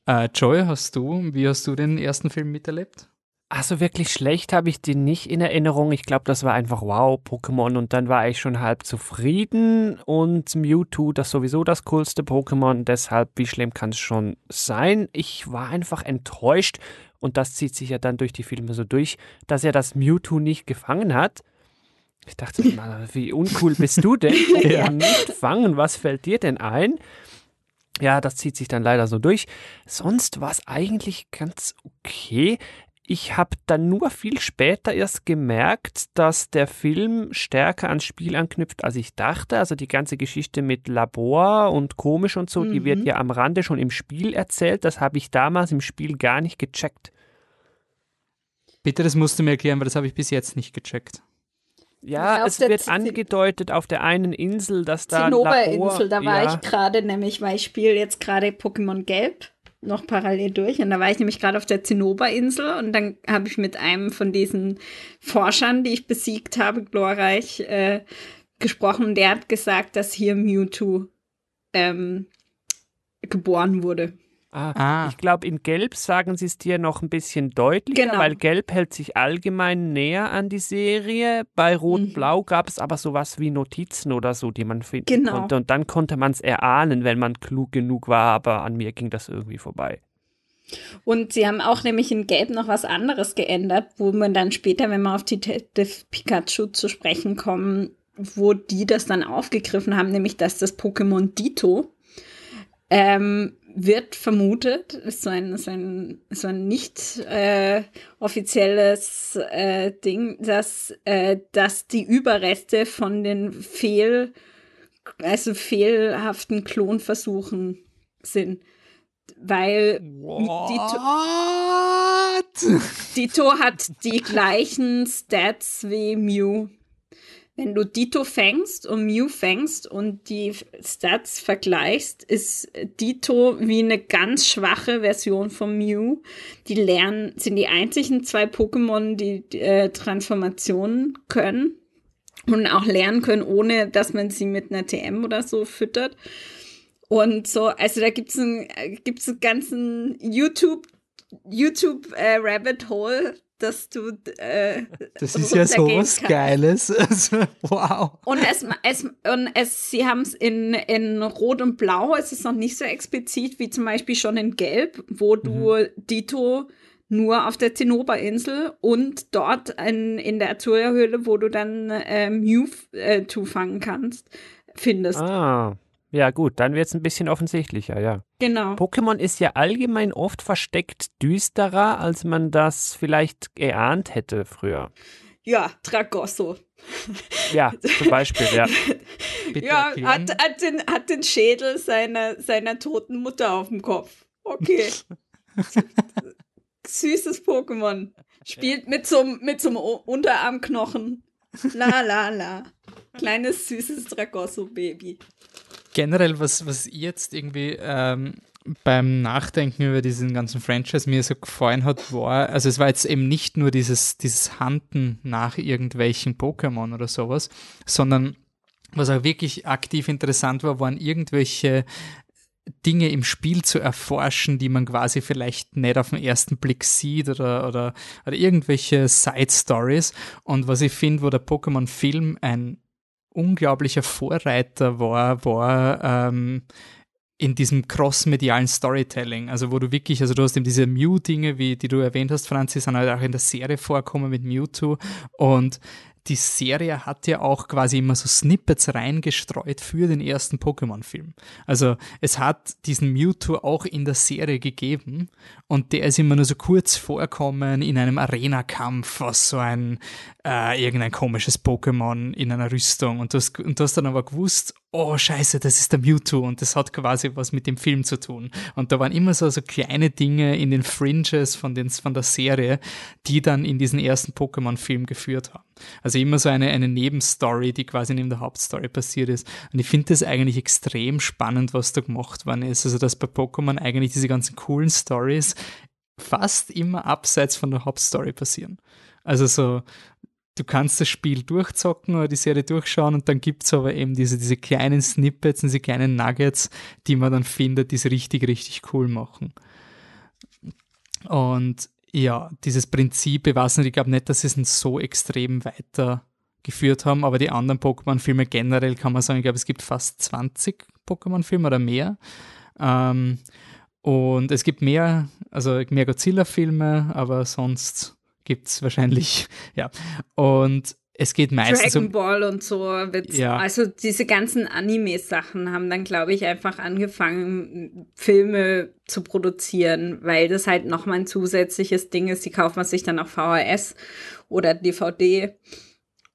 Äh, Joy, hast du, wie hast du den ersten Film miterlebt? Also wirklich schlecht habe ich den nicht in Erinnerung. Ich glaube, das war einfach wow, Pokémon und dann war ich schon halb zufrieden und Mewtwo, das sowieso das coolste Pokémon, deshalb, wie schlimm kann es schon sein? Ich war einfach enttäuscht und das zieht sich ja dann durch die Filme so durch, dass er das Mewtwo nicht gefangen hat. Ich dachte, wie uncool bist du denn? [laughs] ja. Nicht fangen, was fällt dir denn ein? Ja, das zieht sich dann leider so durch. Sonst war es eigentlich ganz okay. Ich habe dann nur viel später erst gemerkt, dass der Film stärker ans Spiel anknüpft, als ich dachte. Also die ganze Geschichte mit Labor und komisch und so, mhm. die wird mhm. ja am Rande schon im Spiel erzählt. Das habe ich damals im Spiel gar nicht gecheckt. Bitte, das musst du mir erklären, weil das habe ich bis jetzt nicht gecheckt. Ja, es wird angedeutet auf der einen Insel, dass da Zinnober-Insel, da war ja. ich gerade nämlich, weil ich spiele jetzt gerade Pokémon Gelb noch parallel durch. Und da war ich nämlich gerade auf der Zinnoberinsel und dann habe ich mit einem von diesen Forschern, die ich besiegt habe, glorreich, äh, gesprochen. Der hat gesagt, dass hier Mewtwo ähm, geboren wurde. Ah, ah. Ich glaube, in Gelb sagen sie es dir noch ein bisschen deutlicher, genau. weil Gelb hält sich allgemein näher an die Serie. Bei Rot-Blau mhm. gab es aber sowas wie Notizen oder so, die man finden genau. konnte. Und dann konnte man es erahnen, wenn man klug genug war, aber an mir ging das irgendwie vorbei. Und sie haben auch nämlich in Gelb noch was anderes geändert, wo man dann später, wenn wir auf die Pikachu zu sprechen kommen, wo die das dann aufgegriffen haben, nämlich dass das Pokémon Dito ähm, wird vermutet, ist so ein, so ein, so ein nicht äh, offizielles äh, Ding, dass, äh, dass die Überreste von den fehl, also fehlhaften Klonversuchen sind. Weil Dito, Dito hat die gleichen Stats wie Mew. Wenn du Dito fängst und Mew fängst und die Stats vergleichst, ist Dito wie eine ganz schwache Version von Mew. Die lernen, sind die einzigen zwei Pokémon, die äh, Transformationen können und auch lernen können, ohne dass man sie mit einer TM oder so füttert. Und so, also da gibt's einen, gibt's einen ganzen YouTube, YouTube äh, Rabbit Hole dass du. Äh, das ist ja so was Geiles. [laughs] Also, wow. Und es, es, und es, sie haben es in, in Rot und Blau, es ist noch nicht so explizit wie zum Beispiel schon in Gelb, wo du mhm. Dito nur auf der Zinnoberinsel und dort in, in der Azuria-Höhle, wo du dann äh, Mew äh, zufangen kannst, findest. Ah. Ja, gut, dann wird es ein bisschen offensichtlicher, ja. Genau. Pokémon ist ja allgemein oft versteckt düsterer, als man das vielleicht geahnt hätte früher. Ja, Tragosso. [laughs] Ja, zum Beispiel, ja. ja, hat, hat, den, hat den Schädel seiner, seiner toten Mutter auf dem Kopf. Okay. [laughs] Süßes Pokémon. Spielt mit so, mit Unterarmknochen. La la la. Kleines süßes Tragosso-Baby generell, was, was jetzt irgendwie ähm, beim Nachdenken über diesen ganzen Franchise mir so gefallen hat, war, also es war jetzt eben nicht nur dieses, dieses Handen nach irgendwelchen Pokémon oder sowas, sondern was auch wirklich aktiv interessant war, waren irgendwelche Dinge im Spiel zu erforschen, die man quasi vielleicht nicht auf den ersten Blick sieht oder, oder, oder irgendwelche Side Stories. Und was ich finde, wo der Pokémon-Film ein unglaublicher Vorreiter war, war ähm, in diesem cross-medialen Storytelling, also wo du wirklich, also du hast eben diese Mew-Dinge, wie die du erwähnt hast, Franzi, sind halt auch in der Serie vorkommen mit Mewtwo. Und die Serie hat ja auch quasi immer so Snippets reingestreut für den ersten Pokémon-Film. Also es hat diesen Mewtwo auch in der Serie gegeben und der ist immer nur so kurz vorkommen in einem Arena-Kampf, was so ein äh, irgendein komisches Pokémon in einer Rüstung und du, hast, und du hast dann aber gewusst, oh scheiße, das ist der Mewtwo und das hat quasi was mit dem Film zu tun. Und da waren immer so, so kleine Dinge in den Fringes von, den, von der Serie, die dann in diesen ersten Pokémon-Film geführt haben. Also immer so eine, eine Nebenstory, die quasi neben der Hauptstory passiert ist. Und ich finde das eigentlich extrem spannend, was da gemacht worden ist. Also dass bei Pokémon eigentlich diese ganzen coolen Stories fast immer abseits von der Hauptstory passieren. Also so, du kannst das Spiel durchzocken oder die Serie durchschauen und dann gibt es aber eben diese, diese kleinen Snippets, diese kleinen Nuggets, die man dann findet, die es richtig, richtig cool machen. Und ja, dieses Prinzip, ich weiß nicht, ich glaube nicht, dass sie es so extrem weitergeführt haben, aber die anderen Pokémon-Filme generell kann man sagen, ich glaube, es gibt fast 20 Pokémon-Filme oder mehr. Ähm, und es gibt mehr, also mehr Godzilla-Filme, aber sonst gibt es wahrscheinlich, [laughs] ja. Und es geht meistens Dragon um, Ball und so. Ja. Also diese ganzen Anime-Sachen haben dann, glaube ich, einfach angefangen, Filme zu produzieren, weil das halt nochmal ein zusätzliches Ding ist. Die kauft man sich dann auf VHS oder DVD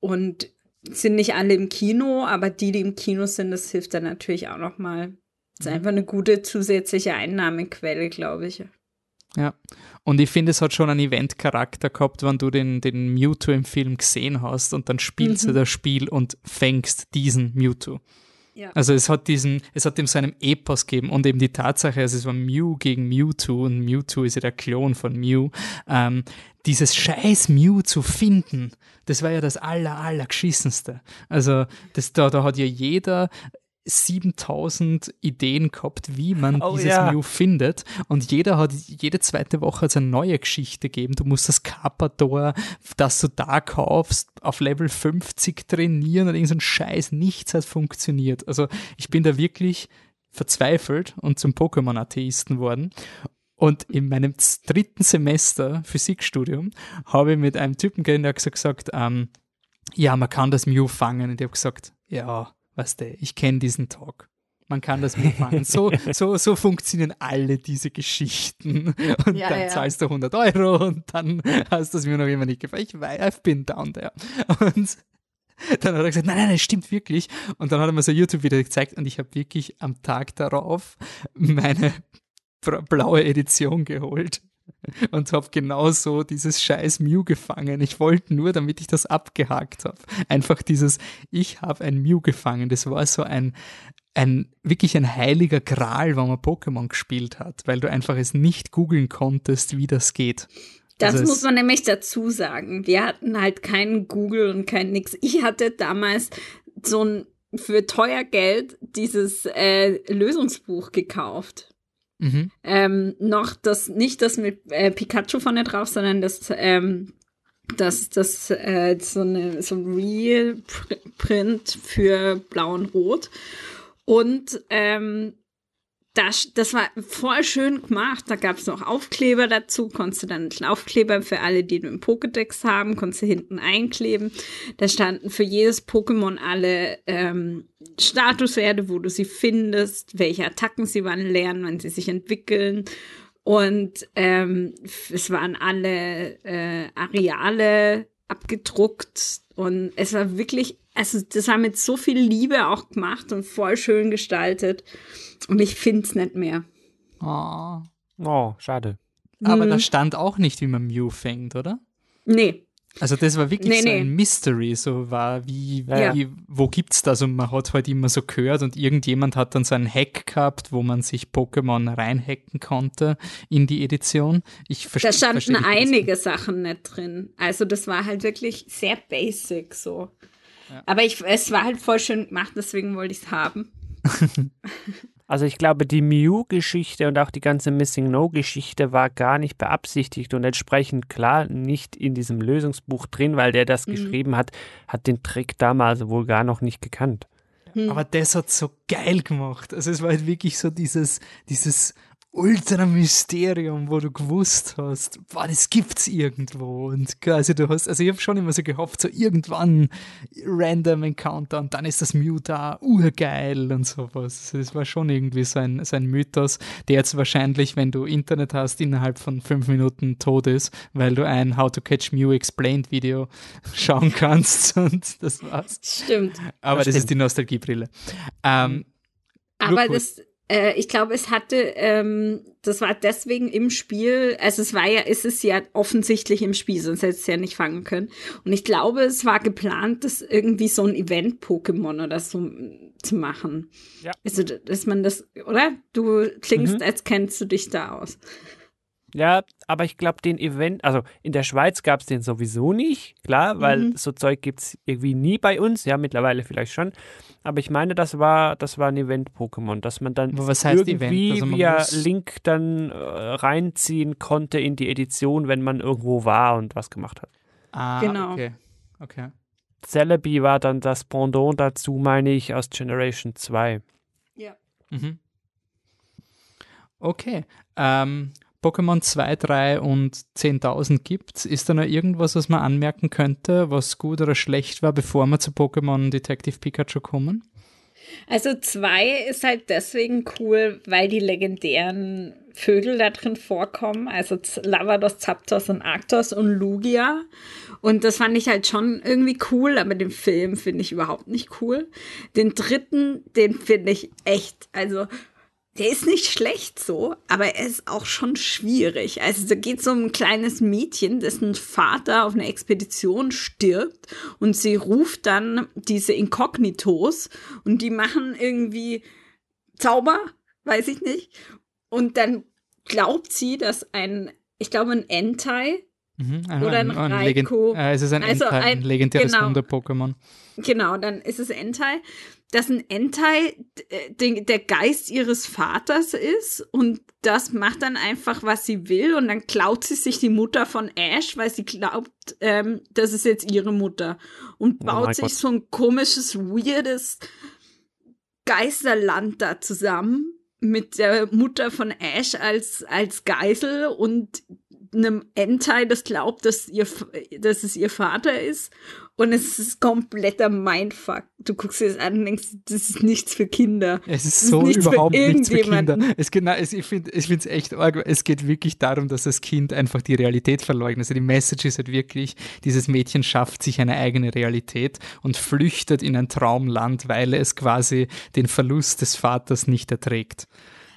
und sind nicht alle im Kino, aber die, die im Kino sind, das hilft dann natürlich auch nochmal. Das ist mhm. einfach eine gute zusätzliche Einnahmequelle, glaube ich. Ja, und ich finde, es hat schon einen Event-Charakter gehabt, wenn du den, den Mewtwo im Film gesehen hast und dann spielst mhm. du das Spiel und fängst diesen Mewtwo. Ja. Also es hat diesen, es hat ihm so einen Epos gegeben und eben die Tatsache, also es war Mew gegen Mewtwo und Mewtwo ist ja der Klon von Mew, ähm, dieses scheiß Mew zu finden, das war ja das aller, aller geschissenste. Also das, da, da hat ja jeder 7000 Ideen gehabt, wie man oh, dieses ja. Mew findet. Und jeder hat, jede zweite Woche hat eine neue Geschichte gegeben. Du musst das Carpador, das du da kaufst, auf Level 50 trainieren und irgendein Scheiß. Nichts hat funktioniert. Also ich bin da wirklich verzweifelt und zum Pokémon-Atheisten worden. Und in meinem dritten Semester Physikstudium habe ich mit einem Typen geredet, der hat gesagt, ähm, ja, man kann das Mew fangen. Und ich habe gesagt, ja, weißt du, ich kenne diesen Talk. Man kann das mitfangen. So, [laughs] so, so funktionieren alle diese Geschichten. Und Ja, dann ja. zahlst du 100 Euro und dann hast du es mir noch immer nicht gefallen. Ich weiß, I've been down there. Und dann hat er gesagt, nein, nein, das stimmt wirklich. Und dann hat er mir so YouTube-Video gezeigt und ich habe wirklich am Tag darauf meine blaue Edition geholt und habe genauso dieses scheiß Mew gefangen. Ich wollte nur, damit ich das abgehakt habe. Einfach dieses, ich habe ein Mew gefangen. Das war so ein, ein, wirklich ein heiliger Gral, wenn man Pokémon gespielt hat, weil du einfach es nicht googeln konntest, wie das geht. Das Also muss man nämlich dazu sagen. Wir hatten halt keinen Google und kein nix. Ich hatte damals so ein für teuer Geld dieses äh, Lösungsbuch gekauft. Mhm. Ähm, noch das, nicht das mit äh, Pikachu vorne drauf, sondern das, ähm, das, das, äh, so eine, so ein Real Pr- Print für Blau und Rot. Und ähm, das, das war voll schön gemacht. Da gab es noch Aufkleber dazu. Konntest du dann einen Aufkleber für alle, die du im Pokédex haben, konntest du hinten einkleben. Da standen für jedes Pokémon alle ähm, Statuswerte, wo du sie findest, welche Attacken sie wann lernen, wann sie sich entwickeln. Und ähm, es waren alle äh, Areale abgedruckt und es war wirklich, also das war mit so viel Liebe auch gemacht und voll schön gestaltet. Und ich finde es nicht mehr. Oh. Oh, schade. Aber da stand auch nicht, wie man Mew fängt, oder? Nee. Also das war wirklich Nee, so nee. ein Mystery, so war wie, Ja. wie wo gibt's das? Und man hat halt immer so gehört und irgendjemand hat dann so einen Hack gehabt, wo man sich Pokémon reinhacken konnte in die Edition. Ich verstehe. Da standen versteh nicht, einige Sachen nicht drin. Also das war halt wirklich sehr basic so. Aber ich, es war halt voll schön gemacht, deswegen wollte ich es haben. [laughs] Also ich glaube, die Mew-Geschichte und auch die ganze Missing No-Geschichte war gar nicht beabsichtigt und entsprechend klar nicht in diesem Lösungsbuch drin, weil der das geschrieben hat, hat den Trick damals wohl gar noch nicht gekannt. Aber das hat so geil gemacht. Also es war halt wirklich so dieses, dieses Ultra-Mysterium, wo du gewusst hast, boah, das gibt's irgendwo. Und quasi du hast, also ich habe schon immer so gehofft, so irgendwann random Encounter und dann ist das Mew da, urgeil und sowas. Also das war schon irgendwie so ein, so ein Mythos, der jetzt wahrscheinlich, wenn du Internet hast, innerhalb von fünf Minuten tot ist, weil du ein How to Catch Mew Explained Video [laughs] schauen kannst [laughs] und das war's. Stimmt. Aber Das das, ist stimmt. die Nostalgiebrille. Ähm, Aber das, ich glaube, es hatte, ähm, das war deswegen im Spiel, also es war ja, ist es ja offensichtlich im Spiel, sonst hätte es ja nicht fangen können. Und ich glaube, es war geplant, das irgendwie so ein Event-Pokémon oder so mm, zu machen. Ja. Also, dass man das, oder? Du klingst, Mhm. als kennst du dich da aus. Ja, aber ich glaube, den Event, also in der Schweiz gab es den sowieso nicht, klar, weil Mhm. so Zeug gibt es irgendwie nie bei uns, ja, mittlerweile vielleicht schon. Aber ich meine, das war, das war ein Event-Pokémon, dass man dann Aber was heißt irgendwie? Also man via Link dann äh, reinziehen konnte in die Edition, wenn man irgendwo war und was gemacht hat. ah, Genau. Okay. okay. Celebi war dann das Pendant dazu, meine ich, aus Generation 2. Ja. Mhm. Okay. Ähm, Pokémon 2, 3 und 10.000 gibt's. Ist da noch irgendwas, was man anmerken könnte, was gut oder schlecht war, bevor wir zu Pokémon Detective Pikachu kommen? Also zwei ist halt deswegen cool, weil die legendären Vögel da drin vorkommen. Also Lavados, Zapdos und Arctos und Lugia. Und das fand ich halt schon irgendwie cool, aber den Film finde ich überhaupt nicht cool. Den dritten, den finde ich echt, also der ist nicht schlecht so, aber er ist auch schon schwierig. Also da geht es um ein kleines Mädchen, dessen Vater auf einer Expedition stirbt und sie ruft dann diese Inkognitos und die machen irgendwie Zauber, weiß ich nicht. Und dann glaubt sie, dass ein, ich glaube ein Entei, Mhm. Oder ein Legend Raikou. äh, es ist ein, Also Entei, ein ein- legendäres genau. Wunder-Pokémon. Genau, dann ist es Entei, dass ein Entei d- der Geist ihres Vaters ist und das macht dann einfach, was sie will und dann klaut sie sich die Mutter von Ash, weil sie glaubt, ähm, das ist jetzt ihre Mutter und Oh baut mein sich Gott. so ein komisches, weirdes Geisterland da zusammen mit der Mutter von Ash als, als Geisel und einem Entai, das glaubt, dass, ihr, dass es ihr Vater ist. Und es ist kompletter Mindfuck. Du guckst dir das an und denkst, das ist nichts für Kinder. Es ist so nichts überhaupt nichts für Kinder. Es, genau, es, ich finde es echt arg. Es geht wirklich darum, dass das Kind einfach die Realität verleugnet. Also die Message ist halt wirklich, dieses Mädchen schafft sich eine eigene Realität und flüchtet in ein Traumland, weil es quasi den Verlust des Vaters nicht erträgt.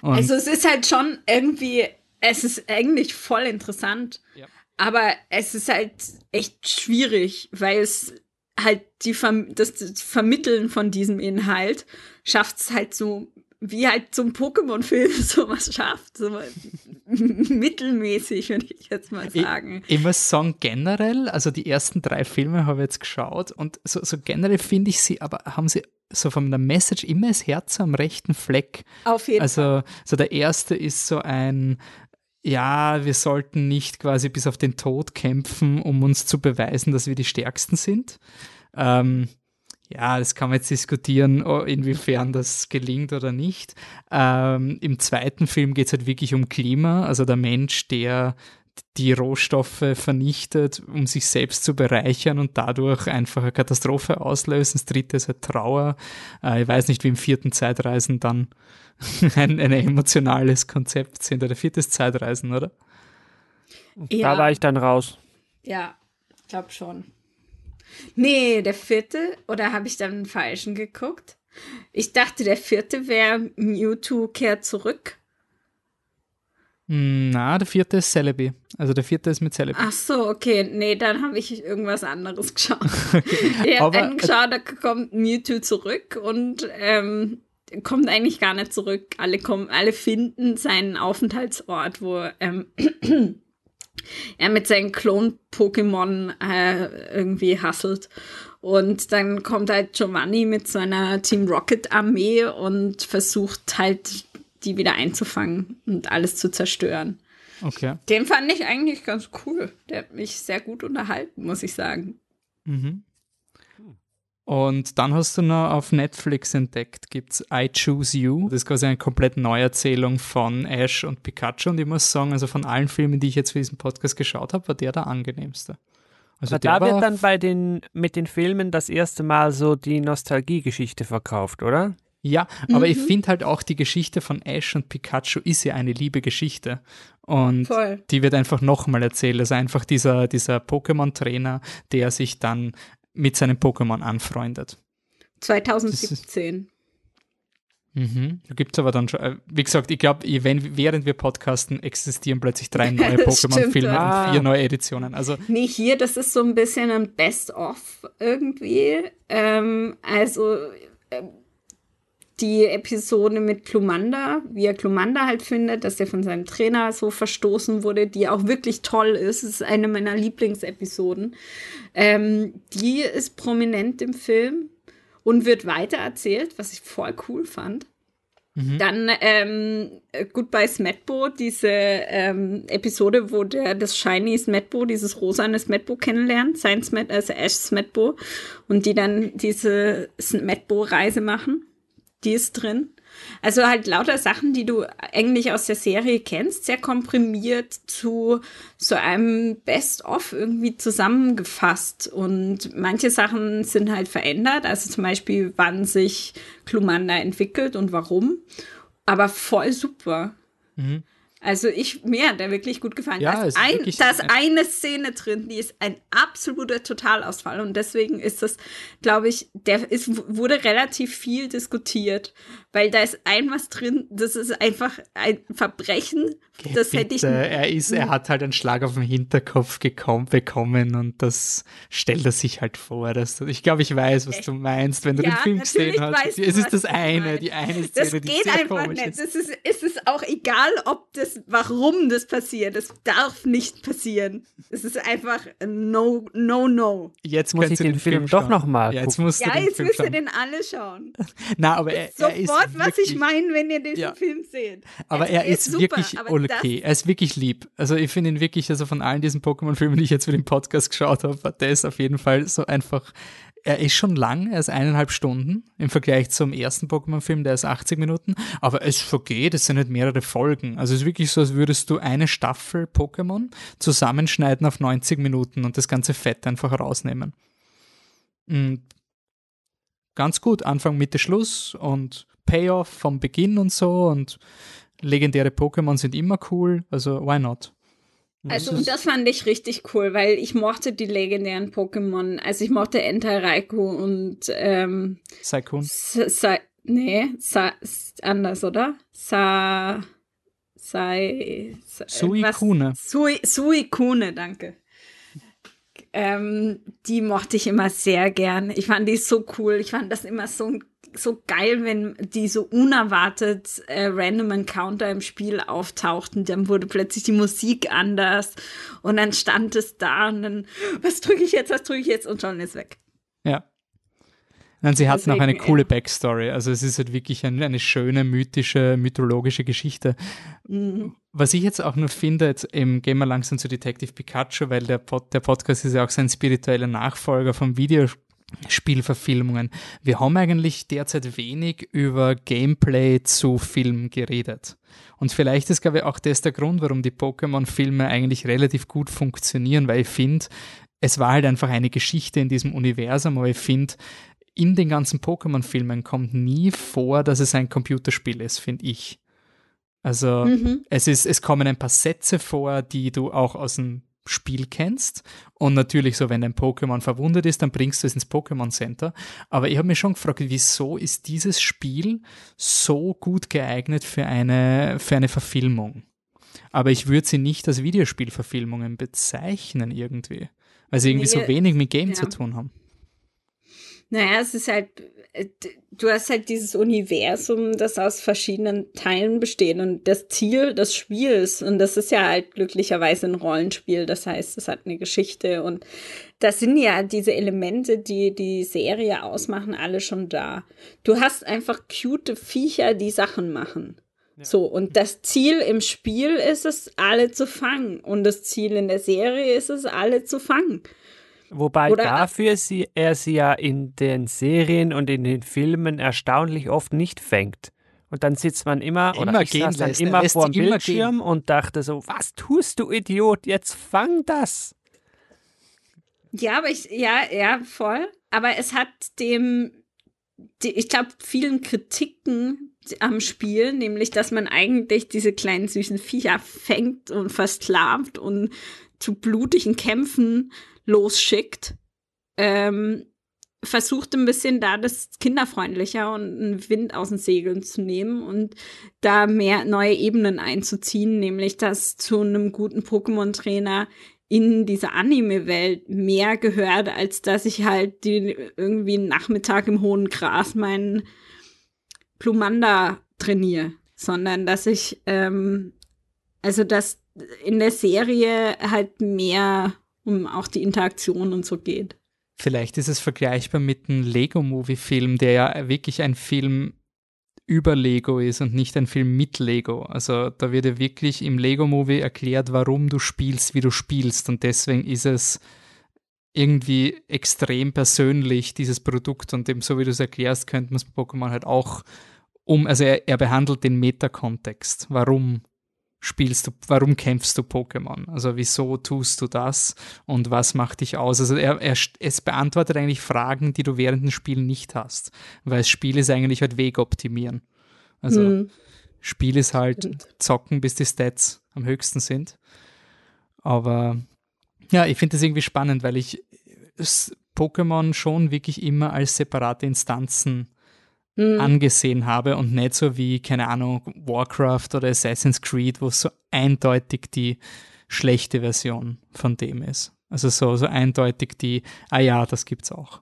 Und Also es ist halt schon irgendwie, es ist eigentlich voll interessant. Ja. Aber es ist halt echt schwierig, weil es halt die Verm das, das Vermitteln von diesem Inhalt schafft es halt so, wie halt so ein Pokémon-Film [laughs] sowas schafft. So [laughs] mittelmäßig, würde ich jetzt mal sagen. Ich, ich muss sagen, generell, also die ersten drei Filme habe ich jetzt geschaut und so, so generell finde ich sie, aber haben sie so von der Message immer das Herz am rechten Fleck. Auf jeden Fall. Also, so der erste ist so ein, ja, wir sollten nicht quasi bis auf den Tod kämpfen, um uns zu beweisen, dass wir die Stärksten sind. Ähm, ja, das kann man jetzt diskutieren, oh, inwiefern das gelingt oder nicht. Ähm, Im zweiten Film geht es halt wirklich um Klima, also der Mensch, der die Rohstoffe vernichtet, um sich selbst zu bereichern und dadurch einfach eine Katastrophe auslösen. Das dritte ist halt Trauer. Äh, ich weiß nicht, wie im vierten Zeitreisen dann [laughs] ein, ein emotionales Konzept sind. Oder vierte ist Zeitreisen, oder? ja, Da war ich dann raus. ja, ich glaube schon. Nee, der vierte, oder habe ich dann einen falschen geguckt? Ich dachte, der vierte wäre Mewtwo kehrt zurück. Hm, Na, der vierte ist Celebi. Also der vierte ist mit Celebi. Ach so, okay. Nee, dann habe ich irgendwas anderes [laughs] geschaut. Ich Aber- habe einen geschaut, da kommt Mewtwo zurück und ähm, kommt eigentlich gar nicht zurück. Alle kommen, alle finden seinen Aufenthaltsort, wo ähm, [clears throat] er mit seinen Klon-Pokémon äh, irgendwie hasselt. Und dann kommt halt Giovanni mit seiner Team Rocket Armee und versucht halt, die wieder einzufangen und alles zu zerstören. Okay. Den fand ich eigentlich ganz cool. Der hat mich sehr gut unterhalten, muss ich sagen. Mhm. Und dann hast du noch auf Netflix entdeckt, gibt's I Choose You. Das ist quasi eine komplett Neuerzählung von Ash und Pikachu. Und ich muss sagen, also von allen Filmen, die ich jetzt für diesen Podcast geschaut habe, war der der angenehmste. Also Aber der da wird dann bei den, mit den Filmen das erste Mal so die Nostalgiegeschichte verkauft, oder? Ja, aber ich finde halt auch die Geschichte von Ash und Pikachu ist ja eine liebe Geschichte. Und Voll. die wird einfach nochmal erzählt. Also einfach dieser, dieser Pokémon-Trainer, der sich dann mit seinem Pokémon anfreundet. 2017. Mhm. Da gibt es aber dann schon, äh, wie gesagt, ich glaube, während wir podcasten, existieren plötzlich drei [laughs] neue Pokémon-Filme und vier neue Editionen. Also, Nee, hier, das ist so ein bisschen ein Best-of irgendwie. Ähm, also ähm, die Episode mit Klumanda, wie er Klumanda halt findet, dass er von seinem Trainer so verstoßen wurde, die auch wirklich toll ist. Es ist eine meiner Lieblingsepisoden. Ähm, die ist prominent im Film und wird weitererzählt, was ich voll cool fand. Dann ähm, Goodbye Smetbo, diese ähm, Episode, wo der das Shiny Smetbo, dieses rosane Smetbo kennenlernt, sein Smet, also Ash Smetbo, und die dann diese Smetbo-Reise machen. Die ist drin. Also halt lauter Sachen, die du eigentlich aus der Serie kennst, sehr komprimiert zu so einem Best-of irgendwie zusammengefasst. Und manche Sachen sind halt verändert, also zum Beispiel, wann sich Klumanda entwickelt und warum. Aber voll super. Also ich, mir hat der wirklich gut gefallen. Ja, da ist, ein, da ist eine Szene drin, die ist ein absoluter Totalausfall. Und deswegen ist das, glaube ich, der ist, wurde relativ viel diskutiert. Weil da ist ein was drin, das ist einfach ein Verbrechen. Das hätte ich. bitte, er, ist, er hat halt einen Schlag auf den Hinterkopf gekommen, bekommen und das stellt er sich halt vor. Dass, ich glaube, ich weiß, was du meinst, wenn du Ja, den Film gesehen hast. weißt du, es ist das eine, die eine Szene, Das die geht sehr einfach komisch nicht. ist. Das ist, es ist auch egal, ob das, warum das passiert. Das darf nicht passieren. Es ist einfach ein no, no, no. Jetzt Muss ich du den Film doch schauen. noch mal Ja, jetzt musst du Ja, den jetzt Film müsst ihr schauen. den alle schauen. Na, aber er, er ist Sofort, was wirklich, ich meine, wenn ihr diesen Ja. Film seht. Aber Es er ist super, wirklich okay. Er ist wirklich lieb. Also ich finde ihn wirklich, also von allen diesen Pokémon-Filmen, die ich jetzt für den Podcast geschaut habe, der ist auf jeden Fall so einfach er ist schon lang, er ist eineinhalb Stunden im Vergleich zum ersten Pokémon-Film, der ist 80 Minuten, aber es vergeht, es sind nicht mehrere Folgen. Also es ist wirklich so, als würdest du eine Staffel Pokémon zusammenschneiden auf 90 Minuten und das ganze Fett einfach rausnehmen. Und ganz gut, Anfang, Mitte, Schluss und Payoff vom Beginn und so und legendäre Pokémon sind immer cool, also why not? Also das fand ich richtig cool, weil ich mochte die legendären Pokémon. Also ich mochte Entei Raikou und ähm, Saikun. Sa nee, Sa anders, oder? Sa Sai Sa Suikune. Sui, Suikune, danke. Ähm, die mochte ich immer sehr gern. Ich fand die so cool. Ich fand das immer so ein so geil, wenn die so unerwartet äh, random Encounter im Spiel auftauchten. Dann wurde plötzlich die Musik anders und dann stand es da und dann, was drücke ich jetzt, was drücke ich jetzt und schon ist weg. Ja. Nein, sie hat noch eine coole Backstory. Also es ist halt wirklich eine, eine schöne, mythische, mythologische Geschichte. Mhm. Was ich jetzt auch nur finde, jetzt im Gehen wir langsam zu Detective Pikachu, weil der, Pod, der Podcast ist ja auch sein spiritueller Nachfolger vom Video Spielverfilmungen. Wir haben eigentlich derzeit wenig über Gameplay zu Film geredet. Und vielleicht ist, glaube ich, auch das der Grund, warum die Pokémon-Filme eigentlich relativ gut funktionieren, weil ich finde, es war halt einfach eine Geschichte in diesem Universum, aber ich finde, in den ganzen Pokémon-Filmen kommt nie vor, dass es ein Computerspiel ist, finde ich. Also mhm. es ist, es kommen ein paar Sätze vor, die du auch aus dem Spiel kennst. Und natürlich so, wenn dein Pokémon verwundet ist, dann bringst du es ins Pokémon Center. Aber ich habe mich schon gefragt, wieso ist dieses Spiel so gut geeignet für eine, für eine Verfilmung? Aber ich würde sie nicht als Videospielverfilmungen bezeichnen irgendwie, weil sie irgendwie nee, so wenig mit Game ja. zu tun haben. Naja, es ist halt, äh, du hast halt dieses Universum, das aus verschiedenen Teilen besteht und das Ziel des Spiels, und das ist ja halt glücklicherweise ein Rollenspiel, das heißt, es hat eine Geschichte und das sind ja diese Elemente, die die Serie ausmachen, alle schon da. Du hast einfach cute Viecher, die Sachen machen. Ja. So, und das Ziel im Spiel ist es, alle zu fangen. Und das Ziel in der Serie ist es, alle zu fangen. Wobei Oder dafür sie, er sie ja in den Serien und in den Filmen erstaunlich oft nicht fängt. Und dann sitzt man immer, immer oder ich gehen dann lässt, immer vor dem Bildschirm und dachte so, was tust du, Idiot, jetzt fang das. Ja, aber ich, ja, ja, voll. Aber es hat dem, die, ich glaube, vielen Kritiken am Spiel, nämlich, dass man eigentlich diese kleinen süßen Viecher fängt und versklavt und zu blutigen Kämpfen losschickt, ähm, versucht ein bisschen da das kinderfreundlicher und einen Wind aus den Segeln zu nehmen und da mehr neue Ebenen einzuziehen, nämlich dass zu einem guten Pokémon-Trainer in dieser Anime-Welt mehr gehört, als dass ich halt die, irgendwie einen Nachmittag im hohen Gras meinen Plumanda trainiere, sondern dass ich, ähm, also dass in der Serie halt mehr um auch die Interaktion und so geht. Vielleicht ist es vergleichbar mit einem Lego-Movie-Film, der ja wirklich ein Film über Lego ist und nicht ein Film mit Lego. Also da wird ja wirklich im Lego-Movie erklärt, warum du spielst, wie du spielst. Und deswegen ist es irgendwie extrem persönlich, dieses Produkt. Und eben so wie du es erklärst, könnte man es bei Pokémon halt auch um, also er, er behandelt den Metakontext. Warum spielst du, warum kämpfst du Pokémon? Also wieso tust du das und was macht dich aus? Also er, er, es beantwortet eigentlich Fragen, die du während dem Spiel nicht hast, weil das Spiel ist eigentlich halt Weg optimieren. Also mhm. Spiel ist halt Stimmt. zocken, bis die Stats am höchsten sind. Aber ja, ich finde das irgendwie spannend, weil ich Pokémon schon wirklich immer als separate Instanzen mhm. angesehen habe und nicht so wie, keine Ahnung, Warcraft oder Assassin's Creed, wo es so eindeutig die schlechte Version von dem ist. Also so, so eindeutig die, ah ja, das gibt's auch.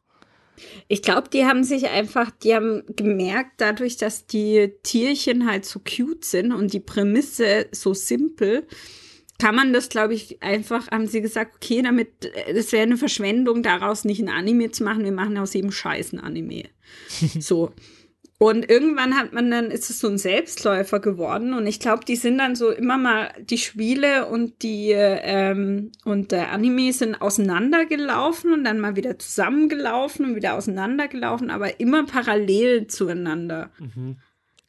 Ich glaube, die haben sich einfach, die haben gemerkt, dadurch, dass die Tierchen halt so cute sind und die Prämisse so simpel, kann man das, glaube ich, einfach, haben sie gesagt, okay, damit, das wäre eine Verschwendung, daraus nicht ein Anime zu machen, wir machen aus jedem Scheiß ein Anime. [laughs] so. Und irgendwann hat man dann, ist es so ein Selbstläufer geworden. Und ich glaube, die sind dann so immer mal, die Spiele und die ähm, und der Anime sind auseinandergelaufen und dann mal wieder zusammengelaufen und wieder auseinandergelaufen, aber immer parallel zueinander. Mhm.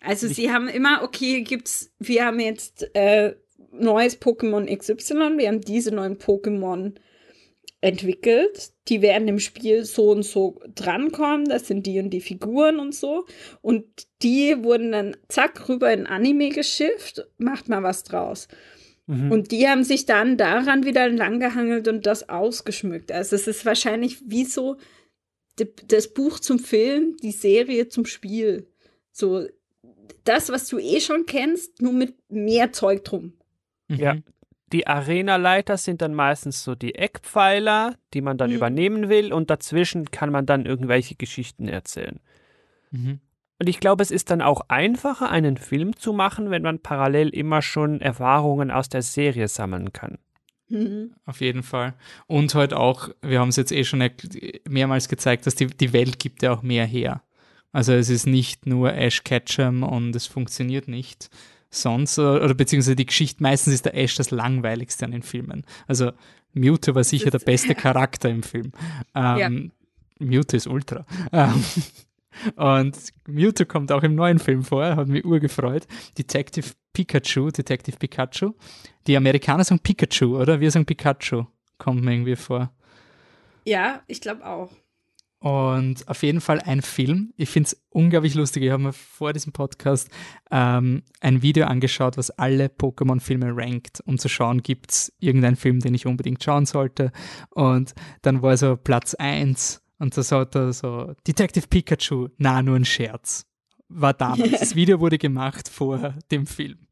Also sie haben immer, okay, gibt's, wir haben jetzt äh, neues Pokémon XY, wir haben diese neuen Pokémon entwickelt. Die werden im Spiel so und so drankommen. Das sind die und die Figuren und so. Und die wurden dann zack rüber in Anime geschifft. Macht mal was draus. Mhm. Und die haben sich dann daran wieder langgehangelt und das ausgeschmückt. Also es ist wahrscheinlich wie so das Buch zum Film, die Serie zum Spiel. So das, was du eh schon kennst, nur mit mehr Zeug drum. Ja, die Arenaleiter sind dann meistens so die Eckpfeiler, die man dann mhm. übernehmen will, und dazwischen kann man dann irgendwelche Geschichten erzählen. Mhm. Und ich glaube, es ist dann auch einfacher, einen Film zu machen, wenn man parallel immer schon Erfahrungen aus der Serie sammeln kann. Mhm. Auf jeden Fall. Und halt auch, wir haben es jetzt eh schon mehrmals gezeigt, dass die, die Welt gibt ja auch mehr her. Also es ist nicht nur Ash Ketchum und es funktioniert nicht, sonst, oder beziehungsweise die Geschichte, meistens ist der Ash das langweiligste an den Filmen. Also Mewtwo war sicher der beste [laughs] Charakter im Film. Ähm, ja. Mewtwo ist Ultra. Ähm, und Mewtwo kommt auch im neuen Film vor, hat mich urgefreut. Detective Pikachu, Detective Pikachu. Die Amerikaner sagen Pikachu, oder? Wir sagen Pikachu. Kommt mir irgendwie vor. Ja, ich glaube auch. Und auf jeden Fall ein Film. Ich finde es unglaublich lustig. Ich habe mir vor diesem Podcast ähm, ein Video angeschaut, was alle Pokémon-Filme rankt, um zu schauen, gibt es irgendeinen Film, den ich unbedingt schauen sollte. Und dann war so Platz 1 und da sagt er so, Detective Pikachu, na, nur ein Scherz. War damals. [laughs] das Video wurde gemacht vor dem Film.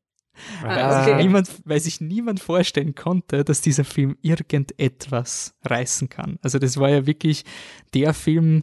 Ah, okay. niemand, weil sich niemand vorstellen konnte, dass dieser Film irgendetwas reißen kann. Also das war ja wirklich der Film,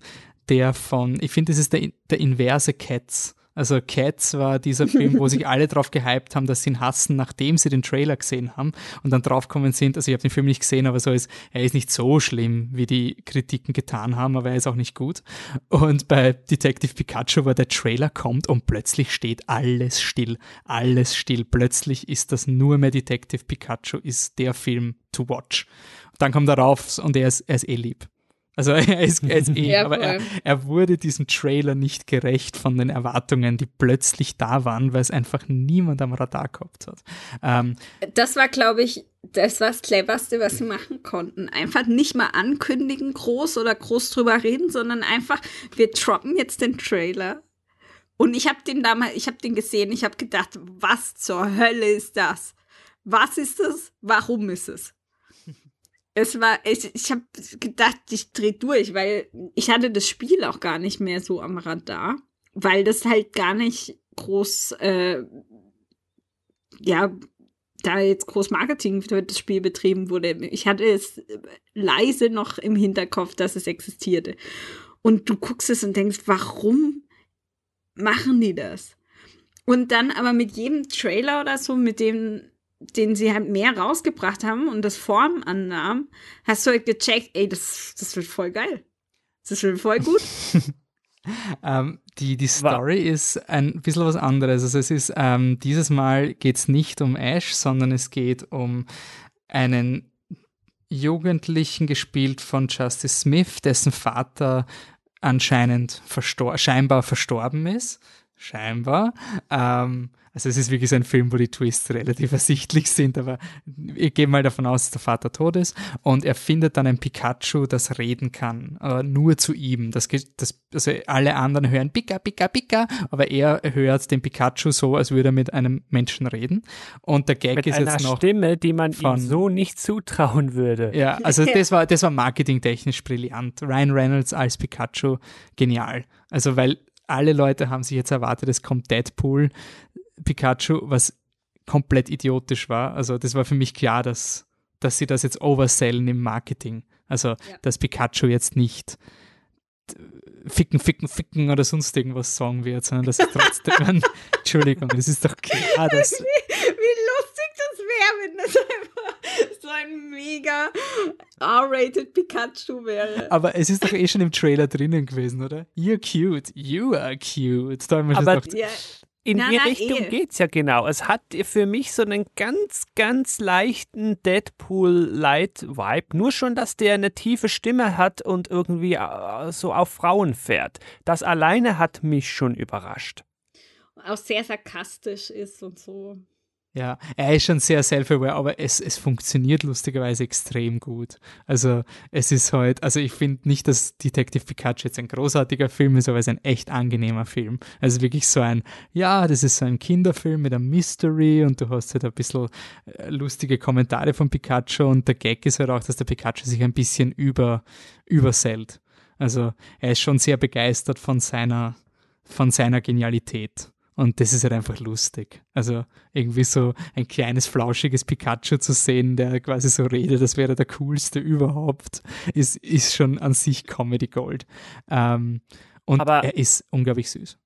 der von, ich finde, das ist der, der inverse Cats. Also Cats war dieser Film, wo sich alle drauf gehypt haben, dass sie ihn hassen, nachdem sie den Trailer gesehen haben und dann draufgekommen sind, also ich habe den Film nicht gesehen, aber so ist, er ist nicht so schlimm, wie die Kritiken getan haben, aber er ist auch nicht gut. Und bei Detective Pikachu war der Trailer kommt und plötzlich steht alles still, alles still. Plötzlich ist das nur mehr Detective Pikachu, ist der Film to watch. Und dann kommt er rauf und er ist, er ist eh lieb. Also [laughs] er ist, er ist eh, ja, aber er, er, wurde diesem Trailer nicht gerecht von den Erwartungen, die plötzlich da waren, weil es einfach niemand am Radar gehabt hat. Ähm, das war, glaube ich, das war das Cleverste, was sie machen konnten. Einfach nicht mal ankündigen, groß oder groß drüber reden, sondern einfach, wir droppen jetzt den Trailer. Und ich habe den damals, ich habe den gesehen, ich habe gedacht, was zur Hölle ist das? Was ist das? Warum ist es? Es war, ich, ich habe gedacht, ich drehe durch, weil ich hatte das Spiel auch gar nicht mehr so am Radar, weil das halt gar nicht groß, äh, ja, da jetzt groß Marketing für das Spiel betrieben wurde. Ich hatte es leise noch im Hinterkopf, dass es existierte. Und du guckst es und denkst, warum machen die das? Und dann aber mit jedem Trailer oder so, mit dem den sie halt mehr rausgebracht haben und das Form annahm, hast du halt gecheckt, ey, das, das wird voll geil. Das wird voll gut. [laughs] ähm, die, die Story wow. ist ein bisschen was anderes. Also es ist, ähm, dieses Mal geht es nicht um Ash, sondern es geht um einen Jugendlichen gespielt von Justice Smith, dessen Vater anscheinend verstor scheinbar verstorben ist. Scheinbar. Ähm, also es ist wirklich so ein Film, wo die Twists relativ [laughs] ersichtlich sind, aber ich gehe mal davon aus, dass der Vater tot ist und er findet dann ein Pikachu, das reden kann, aber nur zu ihm. Das, das, also alle anderen hören Pika, Pika, Pika, aber er hört den Pikachu so, als würde er mit einem Menschen reden. Und der Gag mit ist jetzt noch Stimme, die man von, ihm so nicht zutrauen würde. Ja, also das war das war marketingtechnisch brillant. Ryan Reynolds als Pikachu genial. Also weil alle Leute haben sich jetzt erwartet, es kommt Deadpool, Pikachu, was komplett idiotisch war. Also das war für mich klar, dass, dass sie das jetzt oversellen im Marketing. Also ja. dass Pikachu jetzt nicht ficken, ficken, ficken oder sonst irgendwas sagen wird, sondern dass es [laughs] trotzdem, Entschuldigung, das ist doch klar, dass... Wie, wie lustig das wäre, wenn das einfach so ein mega R-rated Pikachu wäre. Aber es ist doch eh schon im Trailer drinnen gewesen, oder? You're cute, you are cute. Da haben wir schon Aber gedacht, Ja, In Na, die na, Richtung eh. geht's ja genau. Es hat für mich so einen ganz, ganz leichten Deadpool-Light-Vibe. Nur schon, dass der eine tiefe Stimme hat und irgendwie äh, so auf Frauen fährt. Das alleine hat mich schon überrascht. auch sehr sarkastisch ist und so. Ja, er ist schon sehr self-aware, aber es, es funktioniert lustigerweise extrem gut. Also es ist halt, also ich finde nicht, dass Detective Pikachu jetzt ein großartiger Film ist, aber es ist ein echt angenehmer Film. Also wirklich so ein, ja, das ist so ein Kinderfilm mit einem Mystery und du hast halt ein bisschen äh, lustige Kommentare von Pikachu und der Gag ist halt auch, dass der Pikachu sich ein bisschen über, übersellt. Also er ist schon sehr begeistert von seiner, von seiner Genialität. Und das ist halt einfach lustig. Also irgendwie so ein kleines, flauschiges Pikachu zu sehen, der quasi so redet, das wäre der coolste überhaupt, ist, ist schon an sich Comedy Gold. Ähm, und Aber- er ist unglaublich süß.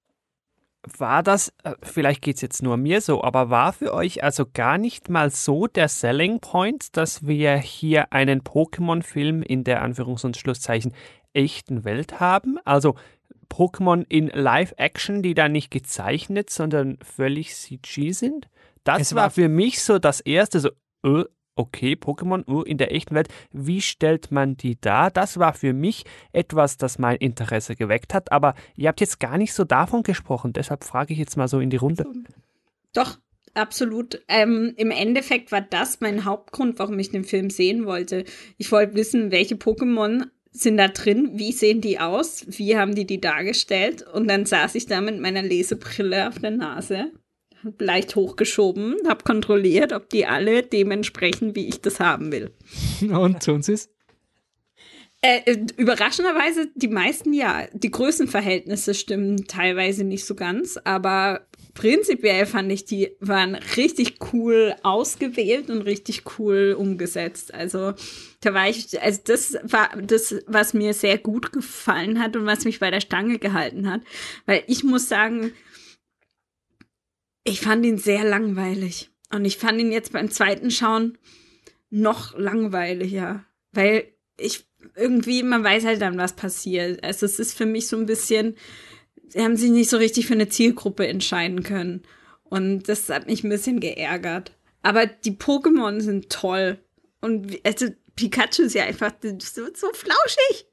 War das, äh, vielleicht geht's jetzt nur mir so, aber war für euch also gar nicht mal so der Selling Point, dass wir hier einen Pokémon-Film in der Anführungs- und Schlusszeichen echten Welt haben? Also Pokémon in Live-Action, die da nicht gezeichnet, sondern völlig CG sind? Das Es war war- für mich so das erste, so, äh, okay, Pokémon uh, in der echten Welt, wie stellt man die dar? Das war für mich etwas, das mein Interesse geweckt hat, aber ihr habt jetzt gar nicht so davon gesprochen, deshalb frage ich jetzt mal so in die Runde. Doch, absolut. Ähm, Im Endeffekt war das mein Hauptgrund, warum ich den Film sehen wollte. Ich wollte wissen, welche Pokémon sind da drin, wie sehen die aus, wie haben die die dargestellt und dann saß ich da mit meiner Lesebrille auf der Nase, hab leicht hochgeschoben, habe kontrolliert, ob die alle dementsprechend, wie ich das haben will. [laughs] Und tun sie es? Äh, äh, überraschenderweise die meisten ja. Die Größenverhältnisse stimmen teilweise nicht so ganz, aber prinzipiell fand ich, die waren richtig cool ausgewählt und richtig cool umgesetzt. Also da war ich, also das war das, was mir sehr gut gefallen hat und was mich bei der Stange gehalten hat. Weil ich muss sagen, ich fand ihn sehr langweilig. Und ich fand ihn jetzt beim zweiten Schauen noch langweiliger. Weil ich irgendwie, man weiß halt dann, was passiert. Also es ist für mich so ein bisschen, sie haben sich nicht so richtig für eine Zielgruppe entscheiden können. Und das hat mich ein bisschen geärgert. Aber die Pokémon sind toll. Und also Pikachu ist ja einfach so, so flauschig.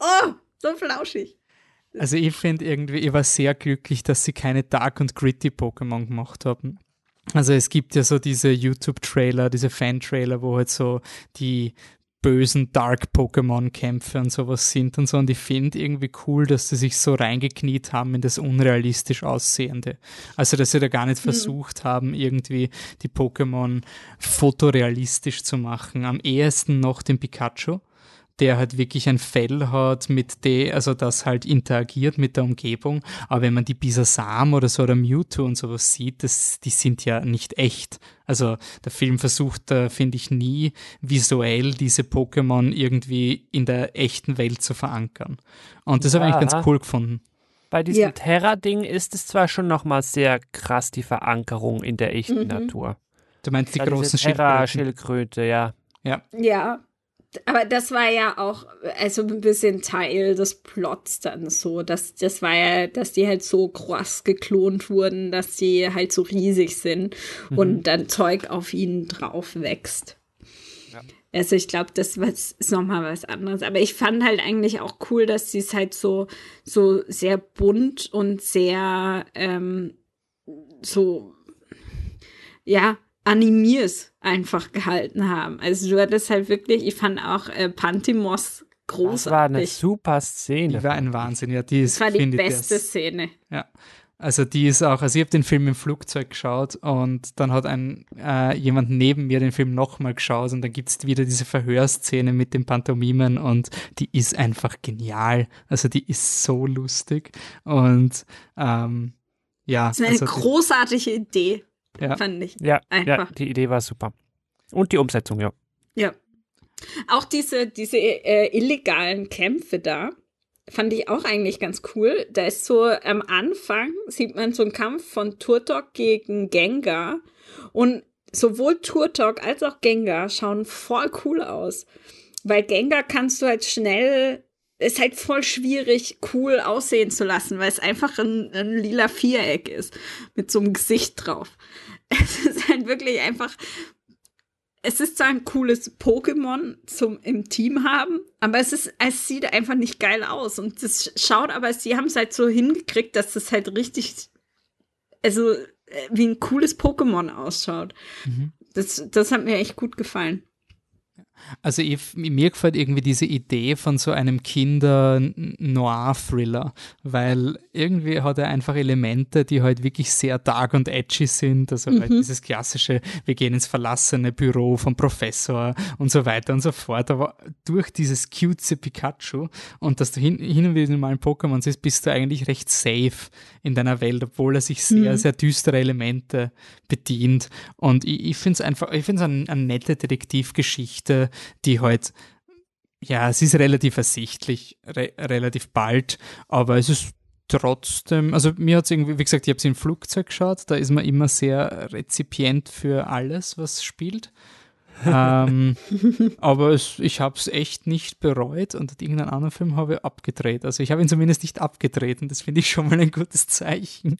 Oh, so flauschig. Also ich finde irgendwie, ich war sehr glücklich, dass sie keine Dark und Gritty Pokémon gemacht haben. Also es gibt ja so diese YouTube-Trailer, diese Fan-Trailer, wo halt so die bösen Dark-Pokémon-Kämpfe und sowas sind und so. Und ich finde irgendwie cool, dass sie sich so reingekniet haben in das unrealistisch Aussehende. Also, dass sie da gar nicht versucht haben, irgendwie die Pokémon fotorealistisch zu machen. Am ehesten noch den Pikachu der halt wirklich ein Fell hat, mit der, also das halt interagiert mit der Umgebung. Aber wenn man die Bisasam oder so oder Mewtwo und sowas sieht, das, die sind ja nicht echt. Also der Film versucht, da finde ich nie visuell diese Pokémon irgendwie in der echten Welt zu verankern. Und das habe ich Ja. ganz cool gefunden. Bei diesem Ja. Terra-Ding ist es zwar schon nochmal sehr krass, die Verankerung in der echten Mhm. Natur. Du meinst die Ja, diese großen Schildkröten? Terra-Schildkröte, ja. Ja. Ja, aber das war ja auch also ein bisschen Teil des Plots dann so, dass das war ja, dass die halt so krass geklont wurden, dass sie halt so riesig sind und dann Zeug auf ihnen drauf wächst. Also ich glaube, das was, ist nochmal was anderes. Aber ich fand halt eigentlich auch cool, dass sie es halt so, so sehr bunt und sehr ähm, so, ja, animiert einfach gehalten haben. Also du hattest halt wirklich, ich fand auch äh, Pantimos großartig. Das war eine super Die Szene. war ein Wahnsinn, ja. Die ist, das war die beste das- Szene. Ja. Also die ist auch, also ich habe den Film im Flugzeug geschaut und dann hat ein äh, jemand neben mir den Film nochmal geschaut und dann gibt es wieder diese Verhörszene mit den Pantomimen und die ist einfach genial. Also die ist so lustig und ähm, ja, Das war eine also die- großartige Idee, Ja. fand ich. Ja, ja, Einfach. die Idee war super. Und die Umsetzung, ja. Ja. Auch diese, diese äh, illegalen Kämpfe da fand ich auch eigentlich ganz cool. Da ist so am Anfang sieht man so einen Kampf von Turtok gegen Gengar und sowohl Turtok als auch Gengar schauen voll cool aus. Weil Gengar kannst du halt schnell, ist halt voll schwierig, cool aussehen zu lassen, weil es einfach ein, ein lila Viereck ist mit so einem Gesicht drauf. [laughs] Es ist halt wirklich einfach es ist zwar ein cooles Pokémon zum im Team haben, aber es ist, es sieht einfach nicht geil aus. Und das schaut, aber sie haben es halt so hingekriegt, dass das halt richtig, also äh, wie ein cooles Pokémon ausschaut. Mhm. Das, das hat mir echt gut gefallen. Also ich, mir gefällt irgendwie diese Idee von so einem Kinder-Noir-Thriller, weil irgendwie hat er einfach Elemente, die halt wirklich sehr dark und edgy sind. Also halt mhm. halt dieses klassische, wir gehen ins verlassene Büro vom Professor und so weiter und so fort. Aber durch dieses cutesy Pikachu und dass du hin, hin und wieder mal in Pokémon siehst, bist du eigentlich recht safe in deiner Welt, obwohl er sich sehr, mhm. sehr düstere Elemente bedient. Und ich, ich finde es einfach, ich finde es eine, eine nette Detektivgeschichte, die halt, ja, es ist relativ ersichtlich, re relativ bald, aber es ist trotzdem, also mir hat es irgendwie, wie gesagt, ich habe es im Flugzeug geschaut, da ist man immer sehr rezipient für alles, was spielt. [laughs] ähm, aber es, ich habe es echt nicht bereut und irgendeinen anderen Film habe ich abgedreht. Also ich habe ihn zumindest nicht abgedreht und das finde ich schon mal ein gutes Zeichen.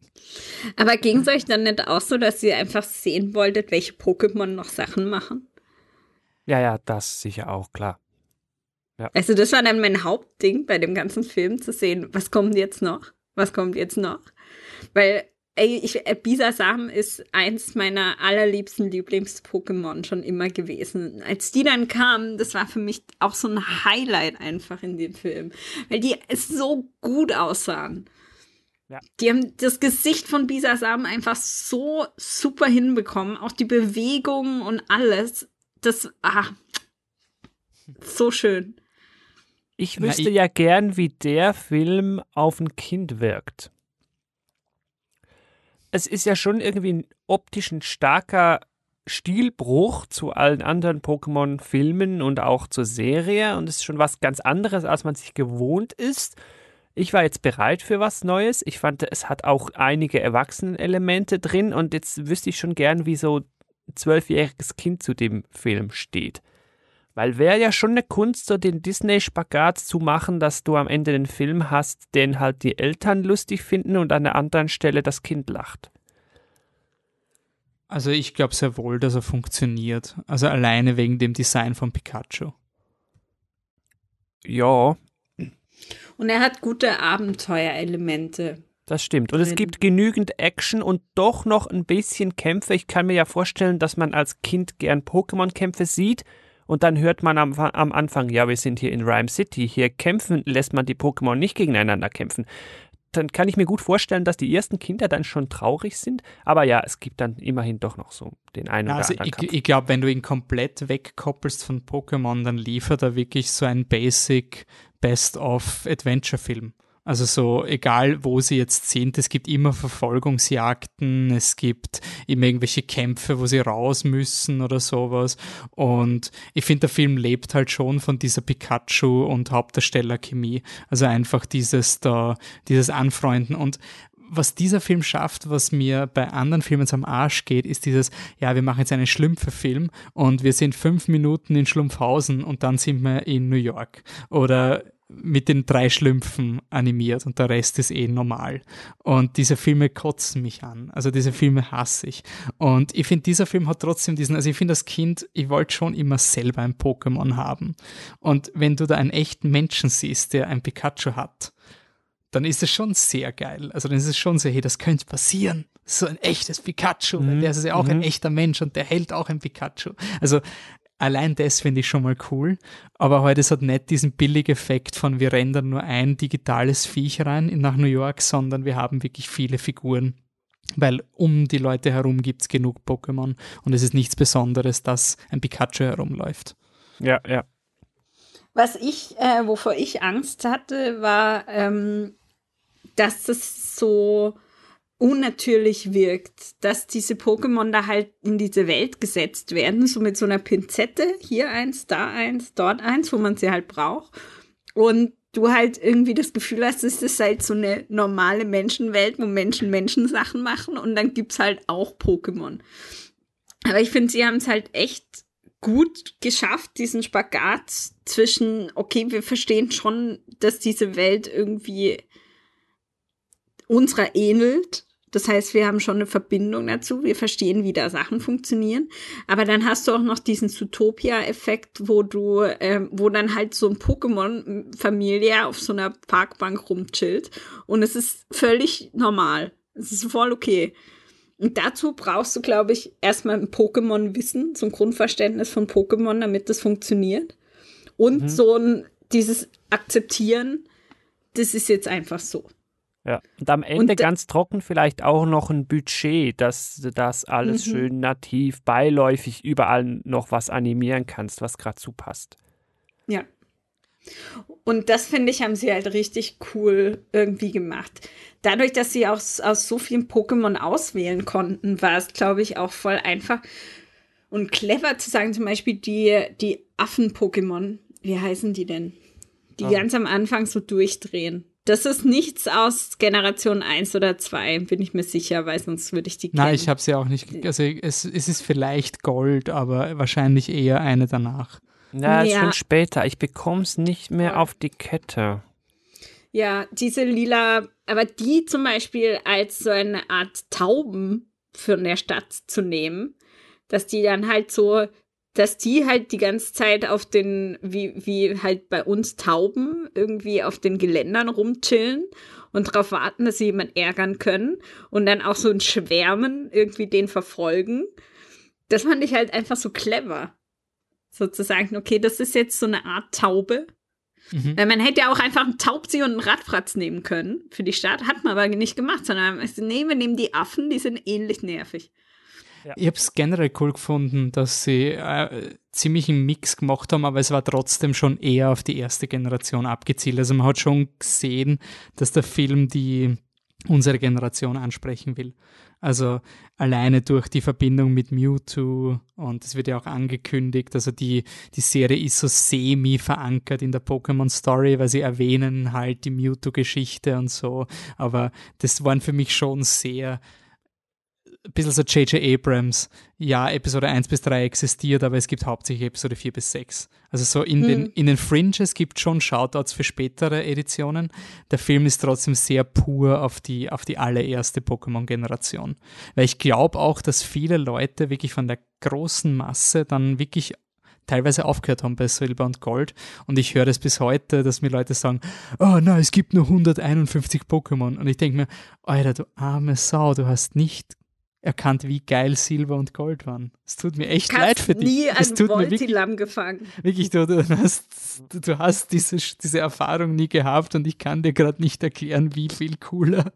Aber ging es euch dann nicht auch so, dass ihr einfach sehen wolltet, welche Pokémon noch Sachen machen? Ja, ja, das sicher auch, klar. Ja. Also das war dann mein Hauptding bei dem ganzen Film, zu sehen, was kommt jetzt noch? Was kommt jetzt noch? Weil ey, ich, äh, Bisasam ist eins meiner allerliebsten Lieblings-Pokémon schon immer gewesen. Als die dann kamen, das war für mich auch so ein Highlight einfach in dem Film, weil die so gut aussahen. Ja. Die haben das Gesicht von Bisasam einfach so super hinbekommen, auch die Bewegungen und alles das, ah, so schön. Ich wüsste Na, ich ja gern, wie der Film auf ein Kind wirkt. Es ist ja schon irgendwie ein optisch ein starker Stilbruch zu allen anderen Pokémon-Filmen und auch zur Serie und es ist schon was ganz anderes, als man sich gewohnt ist. Ich war jetzt bereit für was Neues. Ich fand, es hat auch einige Erwachsenen-Elemente drin und jetzt wüsste ich schon gern, wie so zwölfjähriges Kind zu dem Film steht. Weil wäre ja schon eine Kunst, so den Disney-Spagat zu machen, dass du am Ende den Film hast, den halt die Eltern lustig finden und an der anderen Stelle das Kind lacht. Also ich glaube sehr wohl, dass er funktioniert. Also alleine wegen dem Design von Pikachu. Ja. Und er hat gute Abenteuerelemente. Das stimmt. Und es gibt genügend Action und doch noch ein bisschen Kämpfe. Ich kann mir ja vorstellen, dass man als Kind gern Pokémon-Kämpfe sieht und dann hört man am, am, Anfang, ja, wir sind hier in Rhyme City, hier kämpfen, lässt man die Pokémon nicht gegeneinander kämpfen. Dann kann ich mir gut vorstellen, dass die ersten Kinder dann schon traurig sind. Aber ja, es gibt dann immerhin doch noch so den einen oder also anderen. Ich, ich glaube, wenn du ihn komplett wegkoppelst von Pokémon, dann liefert er wirklich so ein Basic Best-of-Adventure-Film. Also so, egal wo sie jetzt sind, es gibt immer Verfolgungsjagden, es gibt immer irgendwelche Kämpfe, wo sie raus müssen oder sowas. Und ich finde, der Film lebt halt schon von dieser Pikachu und Hauptdarstellerchemie. Also einfach dieses da, dieses Anfreunden. Und was dieser Film schafft, was mir bei anderen Filmen am Arsch geht, ist dieses, ja, wir machen jetzt einen Schlümpfe-Film und wir sind fünf Minuten in Schlumpfhausen und dann sind wir in New York. Oder mit den drei Schlümpfen animiert und der Rest ist eh normal. Und diese Filme kotzen mich an. Also diese Filme hasse ich. Und ich finde, dieser Film hat trotzdem diesen, also ich finde das Kind, ich wollte schon immer selber ein Pokémon haben. Und wenn du da einen echten Menschen siehst, der ein Pikachu hat, dann ist es schon sehr geil. Also dann ist es schon so, hey, das könnte passieren. So ein echtes Pikachu, mhm. der ist ja auch mhm. ein echter Mensch und der hält auch ein Pikachu. Also Allein das finde ich schon mal cool. Aber heute halt, hat nicht diesen Billigeffekt von wir rendern nur ein digitales Viech rein nach New York, sondern wir haben wirklich viele Figuren. Weil um die Leute herum gibt es genug Pokémon und es ist nichts Besonderes, dass ein Pikachu herumläuft. Ja, ja. Was ich, äh, wovor ich Angst hatte, war, ähm, dass es so unnatürlich wirkt, dass diese Pokémon da halt in diese Welt gesetzt werden, so mit so einer Pinzette, hier eins, da eins, dort eins, wo man sie halt braucht. Und du halt irgendwie das Gefühl hast, es ist halt so eine normale Menschenwelt, wo Menschen Menschen Sachen machen und dann gibt's halt auch Pokémon. Aber ich finde, sie haben es halt echt gut geschafft, diesen Spagat zwischen, okay, wir verstehen schon, dass diese Welt irgendwie unserer ähnelt. Das heißt, wir haben schon eine Verbindung dazu. Wir verstehen, wie da Sachen funktionieren. Aber dann hast du auch noch diesen Zootopia-Effekt, wo du, ähm, wo dann halt so ein Pokémon-Familie auf so einer Parkbank rumchillt. Und es ist völlig normal. Es ist voll okay. Und dazu brauchst du, glaube ich, erstmal ein Pokémon-Wissen, so ein Grundverständnis von Pokémon, damit das funktioniert. Und mhm. so ein, dieses Akzeptieren, das ist jetzt einfach so. Ja, und am Ende und, ganz trocken vielleicht auch noch ein Budget, dass du das alles mhm. schön nativ, beiläufig überall noch was animieren kannst, was gerade zupasst. Ja. Und das finde ich, haben sie halt richtig cool irgendwie gemacht. Dadurch, dass sie aus, aus so vielen Pokémon auswählen konnten, war es, glaube ich, auch voll einfach und clever zu sagen, zum Beispiel die, die Affen-Pokémon. Wie heißen die denn? Die oh. ganz am Anfang so durchdrehen. Das ist nichts aus Generation 1 oder 2, bin ich mir sicher, weil sonst würde ich die kennen. Nein, ich habe sie auch nicht. Also es, es ist vielleicht Gold, aber wahrscheinlich eher eine danach. Ja, ja. schon später. Ich bekomme es nicht mehr auf die Kette. Ja, diese lila, aber die zum Beispiel als so eine Art Tauben von der Stadt zu nehmen, dass die dann halt so dass die halt die ganze Zeit auf den, wie, wie halt bei uns Tauben, irgendwie auf den Geländern rumchillen und darauf warten, dass sie jemanden ärgern können und dann auch so ein Schwärmen irgendwie den verfolgen. Das fand ich halt einfach so clever. Sozusagen, okay, das ist jetzt so eine Art Taube. Mhm. Weil man hätte ja auch einfach einen Taubsi und einen Radfratz nehmen können für die Stadt, hat man aber nicht gemacht, sondern nee, wir nehmen die Affen, die sind ähnlich nervig. Ich habe es generell cool gefunden, dass sie äh, ziemlich einen Mix gemacht haben, aber es war trotzdem schon eher auf die erste Generation abgezielt. Also man hat schon gesehen, dass der Film die unsere Generation ansprechen will. Also alleine durch die Verbindung mit Mewtwo und es wird ja auch angekündigt, also die, die Serie ist so semi verankert in der Pokémon Story, weil sie erwähnen halt die Mewtwo-Geschichte und so. Aber das waren für mich schon sehr ein bisschen so J.J. Abrams, ja, Episode 1 bis 3 existiert, aber es gibt hauptsächlich Episode 4 bis 6. Also so in, hm. den, in den Fringes gibt schon Shoutouts für spätere Editionen. Der Film ist trotzdem sehr pur auf die, auf die allererste Pokémon-Generation. Weil ich glaube auch, dass viele Leute wirklich von der großen Masse dann wirklich teilweise aufgehört haben bei Silber und Gold. Und ich höre das bis heute, dass mir Leute sagen, oh nein, es gibt nur 151 Pokémon. Und ich denke mir, Alter, du arme Sau, du hast nicht erkannt, wie geil Silber und Gold waren. Es tut mir echt Kannst leid für dich. nie ein Voltilam gefangen. Wirklich, du, du hast, du hast diese, diese Erfahrung nie gehabt und ich kann dir gerade nicht erklären, wie viel cooler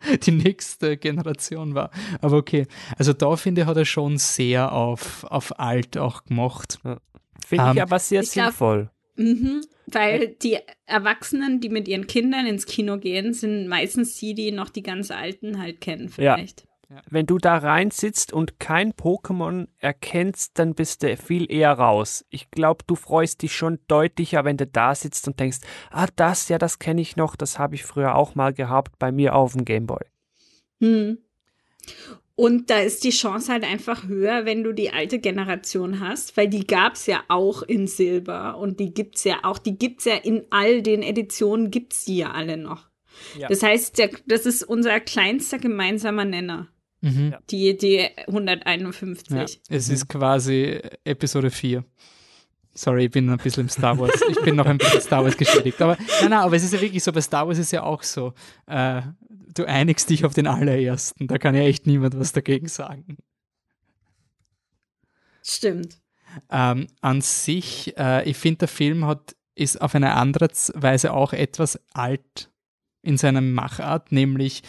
[laughs] die nächste Generation war. Aber okay, also da finde ich, hat er schon sehr auf, auf alt auch gemacht. Ja. Finde um, ich ähm, aber sehr ich sinnvoll. Glaub, mhm, weil die Erwachsenen, die mit ihren Kindern ins Kino gehen, sind meistens die, die noch die ganz Alten halt kennen, vielleicht. Ja. Wenn du da rein sitzt und kein Pokémon erkennst, dann bist du viel eher raus. Ich glaube, du freust dich schon deutlicher, wenn du da sitzt und denkst, ah, das, ja, das kenne ich noch, das habe ich früher auch mal gehabt bei mir auf dem Gameboy. Hm. Und da ist die Chance halt einfach höher, wenn du die alte Generation hast, weil die gab es ja auch in Silber und die gibt es ja auch, die gibt es ja in all den Editionen, gibt es die ja alle noch. Ja. Das heißt, der, das ist unser kleinster gemeinsamer Nenner. Mhm. Die, die 151. Ja, es ist quasi Episode 4. Sorry, ich bin ein bisschen im Star Wars. Ich bin noch ein bisschen Star Wars geschädigt. Aber nein, nein, aber es ist ja wirklich so, bei Star Wars ist ja auch so. Äh, du einigst dich auf den allerersten. Da kann ja echt niemand was dagegen sagen. Stimmt. Ähm, an sich, äh, ich finde, der Film hat, ist auf eine andere Weise auch etwas alt in seiner Machart, nämlich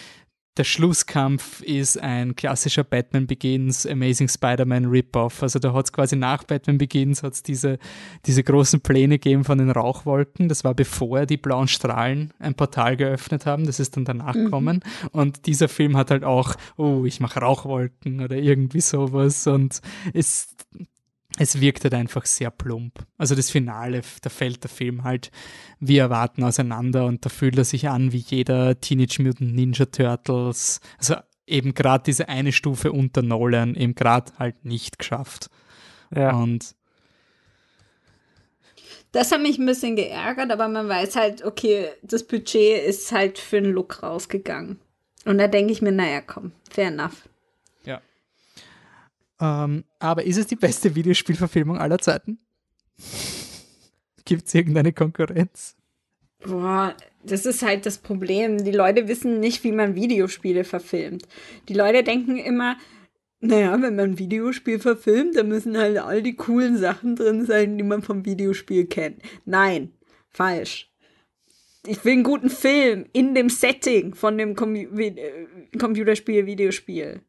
der Schlusskampf ist ein klassischer Batman Begins Amazing Spider-Man Rip-Off. Also da hat es quasi nach Batman Begins hat's diese, diese großen Pläne gegeben von den Rauchwolken. Das war bevor die blauen Strahlen ein Portal geöffnet haben. Das ist dann danach mhm. gekommen. Und dieser Film hat halt auch, oh, ich mache Rauchwolken oder irgendwie sowas. Und es es wirkt halt einfach sehr plump. Also das Finale, da fällt der Film halt wie erwarten auseinander und da fühlt er sich an wie jeder Teenage Mutant Ninja Turtles. Also eben gerade diese eine Stufe unter Nolan eben gerade halt nicht geschafft. Ja. Und Das hat mich ein bisschen geärgert, aber man weiß halt, okay, das Budget ist halt für den Look rausgegangen. Und da denke ich mir, naja, komm, fair enough. Ähm, aber ist es die beste Videospielverfilmung aller Zeiten? Gibt es irgendeine Konkurrenz? Boah, das ist halt das Problem. Die Leute wissen nicht, wie man Videospiele verfilmt. Die Leute denken immer, naja, wenn man ein Videospiel verfilmt, dann müssen halt all die coolen Sachen drin sein, die man vom Videospiel kennt. Nein, falsch. Ich will einen guten Film in dem Setting von dem Com äh, Computerspiel, Videospiel.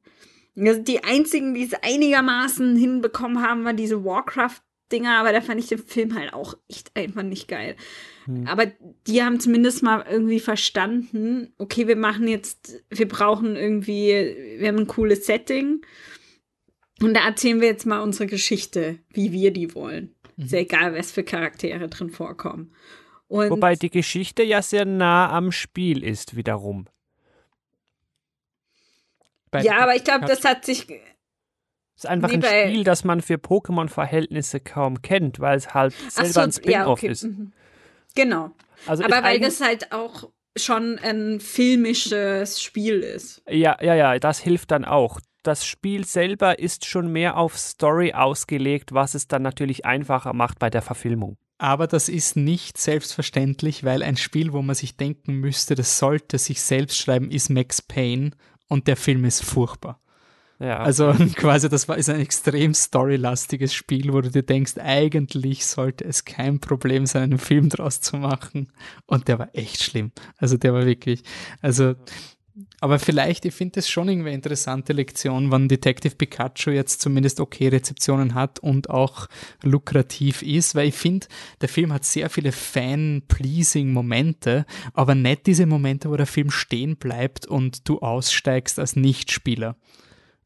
Die einzigen, die es einigermaßen hinbekommen haben, waren diese Warcraft-Dinger, aber da fand ich den Film halt auch echt einfach nicht geil. Aber die haben zumindest mal irgendwie verstanden, okay, wir machen jetzt, wir brauchen irgendwie, wir haben ein cooles Setting und da erzählen wir jetzt mal unsere Geschichte, wie wir die wollen. Ist ja egal, was für Charaktere drin vorkommen. Und Wobei die Geschichte ja sehr nah am Spiel ist, wiederum. Bei- ja, aber ich glaube, das hat sich, Es ist einfach Nee, ein Spiel, das man für Pokémon-Verhältnisse kaum kennt, weil es halt selber ein so, Spin-off ja, okay. ist. mhm. Genau. Also Aber weil das halt auch schon ein filmisches Spiel ist. Ja, ja, ja, das hilft dann auch. Das Spiel selber ist schon mehr auf Story ausgelegt, was es dann natürlich einfacher macht bei der Verfilmung. Aber das ist nicht selbstverständlich, weil ein Spiel, wo man sich denken müsste, das sollte sich selbst schreiben, ist Max Payne und der Film ist furchtbar. Ja, Also [laughs] quasi, das war, ist ein extrem storylastiges Spiel, wo du dir denkst, eigentlich sollte es kein Problem sein, einen Film draus zu machen. Und der war echt schlimm. Also der war wirklich, also, aber vielleicht, ich finde das schon irgendwie eine interessante Lektion, wann Detective Pikachu jetzt zumindest okay Rezeptionen hat und auch lukrativ ist, weil ich finde, der Film hat sehr viele fan-pleasing Momente, aber nicht diese Momente, wo der Film stehen bleibt und du aussteigst als Nichtspieler.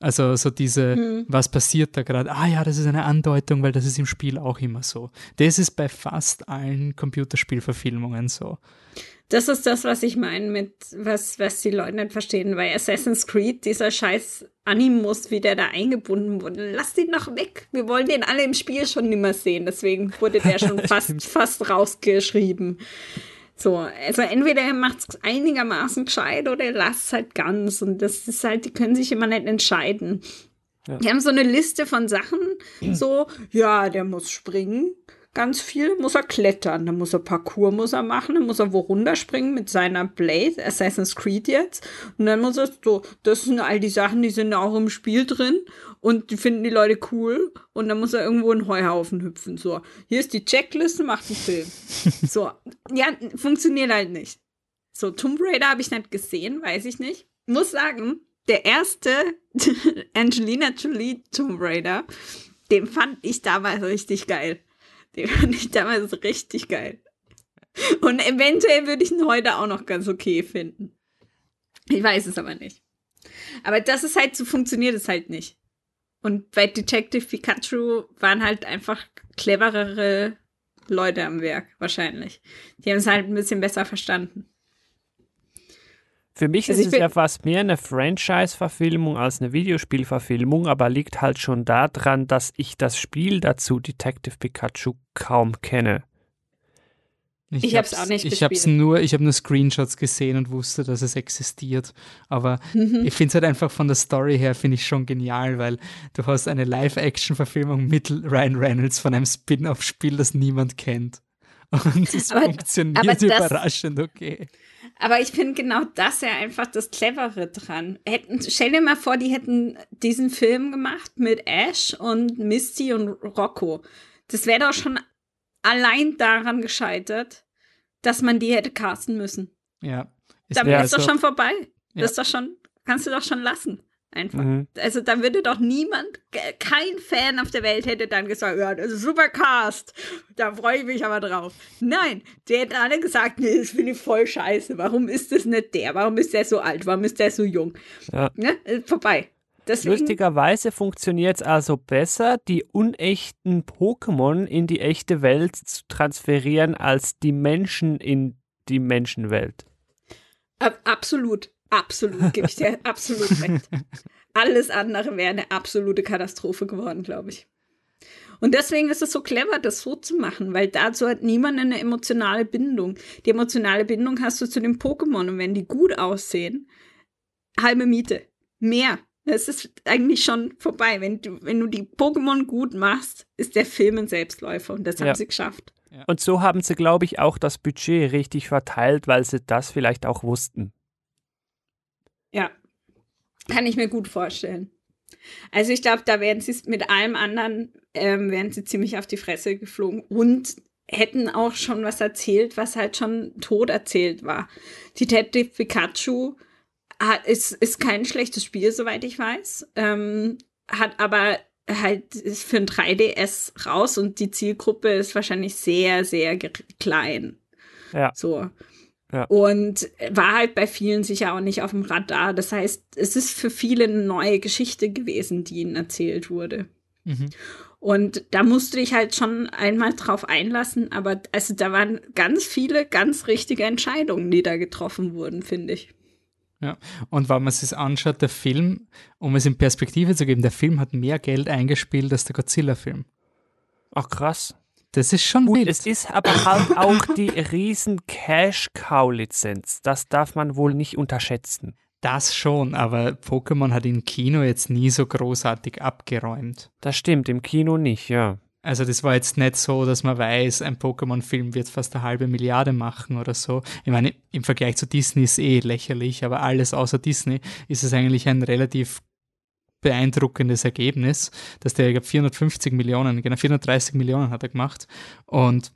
Also so diese, was passiert da gerade? Ah ja, das ist eine Andeutung, weil das ist im Spiel auch immer so. Das ist bei fast allen Computerspielverfilmungen so. Das ist das, was ich meine mit, was, was die Leute nicht verstehen, weil Assassin's Creed, dieser scheiß Animus, wie der da eingebunden wurde, lasst ihn doch weg. Wir wollen den alle im Spiel schon nimmer sehen. Deswegen wurde der [laughs] schon fast, fast rausgeschrieben. So, also entweder er macht es einigermaßen gescheit oder er lasst es halt ganz. Und das ist halt, die können sich immer nicht entscheiden. Die haben so eine Liste von Sachen, [clears throat] so, ja, der muss springen, ganz viel, muss er klettern, dann muss er Parkour muss er machen, dann muss er wo runterspringen mit seiner Blade, Assassin's Creed jetzt, und dann muss er so, das sind all die Sachen, die sind auch im Spiel drin und die finden die Leute cool und dann muss er irgendwo in den Heuhaufen hüpfen, so, hier ist die Checkliste, macht den Film. [laughs] so, ja, funktioniert halt nicht. So, Tomb Raider habe ich nicht gesehen, weiß ich nicht. Muss sagen, der erste [laughs] Angelina Jolie Tomb Raider, den fand ich damals richtig geil. Den fand ich damals richtig geil. Und eventuell würde ich ihn heute auch noch ganz okay finden. Ich weiß es aber nicht. Aber das ist halt, so funktioniert es halt nicht. Und bei Detective Pikachu waren halt einfach cleverere Leute am Werk, wahrscheinlich. Die haben es halt ein bisschen besser verstanden. Für mich Also ist ich es ja fast mehr eine Franchise-Verfilmung als eine Videospielverfilmung, aber liegt halt schon daran, dass ich das Spiel dazu, Detective Pikachu, kaum kenne. Ich hab's auch nicht Ich hab's gespielt. nur, ich habe nur Screenshots gesehen und wusste, dass es existiert. Aber Mhm. ich finde es halt einfach von der Story her, finde ich schon genial, weil du hast eine Live-Action-Verfilmung mit Ryan Reynolds von einem Spin-off-Spiel, das niemand kennt. Und es Aber- funktioniert aber das- überraschend okay. Aber ich finde genau das ja einfach das Clevere dran. Hätten, stell dir mal vor, die hätten diesen Film gemacht mit Ash und Misty und Rocco. Das wäre doch schon allein daran gescheitert, dass man die hätte casten müssen. Ja. Dann wär ist doch also- schon vorbei. Ja. Das ist doch schon, kannst du doch schon lassen. Einfach. Mhm. Also da würde doch niemand, ke- kein Fan auf der Welt hätte dann gesagt, ja, das ist super Cast. Da freue ich mich aber drauf. Nein, der hätte alle gesagt, nee, das finde ich voll scheiße. Warum ist das nicht der? Warum ist der so alt? Warum ist der so jung? Ja. Ne? Äh, Vorbei. Deswegen, Lustigerweise funktioniert es also besser, die unechten Pokémon in die echte Welt zu transferieren, als die Menschen in die Menschenwelt. Ab- absolut. Absolut, gebe ich dir [laughs] absolut recht. Alles andere wäre eine absolute Katastrophe geworden, glaube ich. Und deswegen ist es so clever, das so zu machen, weil dazu hat niemand eine emotionale Bindung. Die emotionale Bindung hast du zu den Pokémon und wenn die gut aussehen, halbe Miete. Mehr. Es ist eigentlich schon vorbei. Wenn du, wenn du die Pokémon gut machst, ist der Film ein Selbstläufer und das haben Ja. sie geschafft. Und so haben sie, glaube ich, auch das Budget richtig verteilt, weil sie das vielleicht auch wussten. Ja. Kann ich mir gut vorstellen. Also ich glaube, da werden sie mit allem anderen, ähm, werden sie ziemlich auf die Fresse geflogen und hätten auch schon was erzählt, was halt schon tot erzählt war. Detective Pikachu hat, ist, ist kein schlechtes Spiel, soweit ich weiß. Ähm, hat aber halt ist für ein 3DS raus und die Zielgruppe ist wahrscheinlich sehr, sehr klein. Ja. So. Ja. Und war halt bei vielen sicher auch nicht auf dem Radar. Das heißt, es ist für viele eine neue Geschichte gewesen, die ihnen erzählt wurde. Mhm. Und da musste ich halt schon einmal drauf einlassen, aber also da waren ganz viele ganz richtige Entscheidungen, die da getroffen wurden, finde ich. Ja. Und wenn man sich das anschaut, der Film, um es in Perspektive zu geben, der Film hat mehr Geld eingespielt als der Godzilla-Film. Ach krass. Das ist schon Gut, wild. es ist aber halt auch die riesen Cash-Cow-Lizenz. Das darf man wohl nicht unterschätzen. Das schon, aber Pokémon hat im Kino jetzt nie so großartig abgeräumt. Das stimmt, im Kino nicht, ja. Also das war jetzt nicht so, dass man weiß, ein Pokémon-Film wird fast eine halbe Milliarde machen oder so. Ich meine, im Vergleich zu Disney ist eh lächerlich, aber alles außer Disney ist es eigentlich ein relativ beeindruckendes Ergebnis, dass der, ich glaube, 450 Millionen, genau 430 Millionen hat er gemacht. Und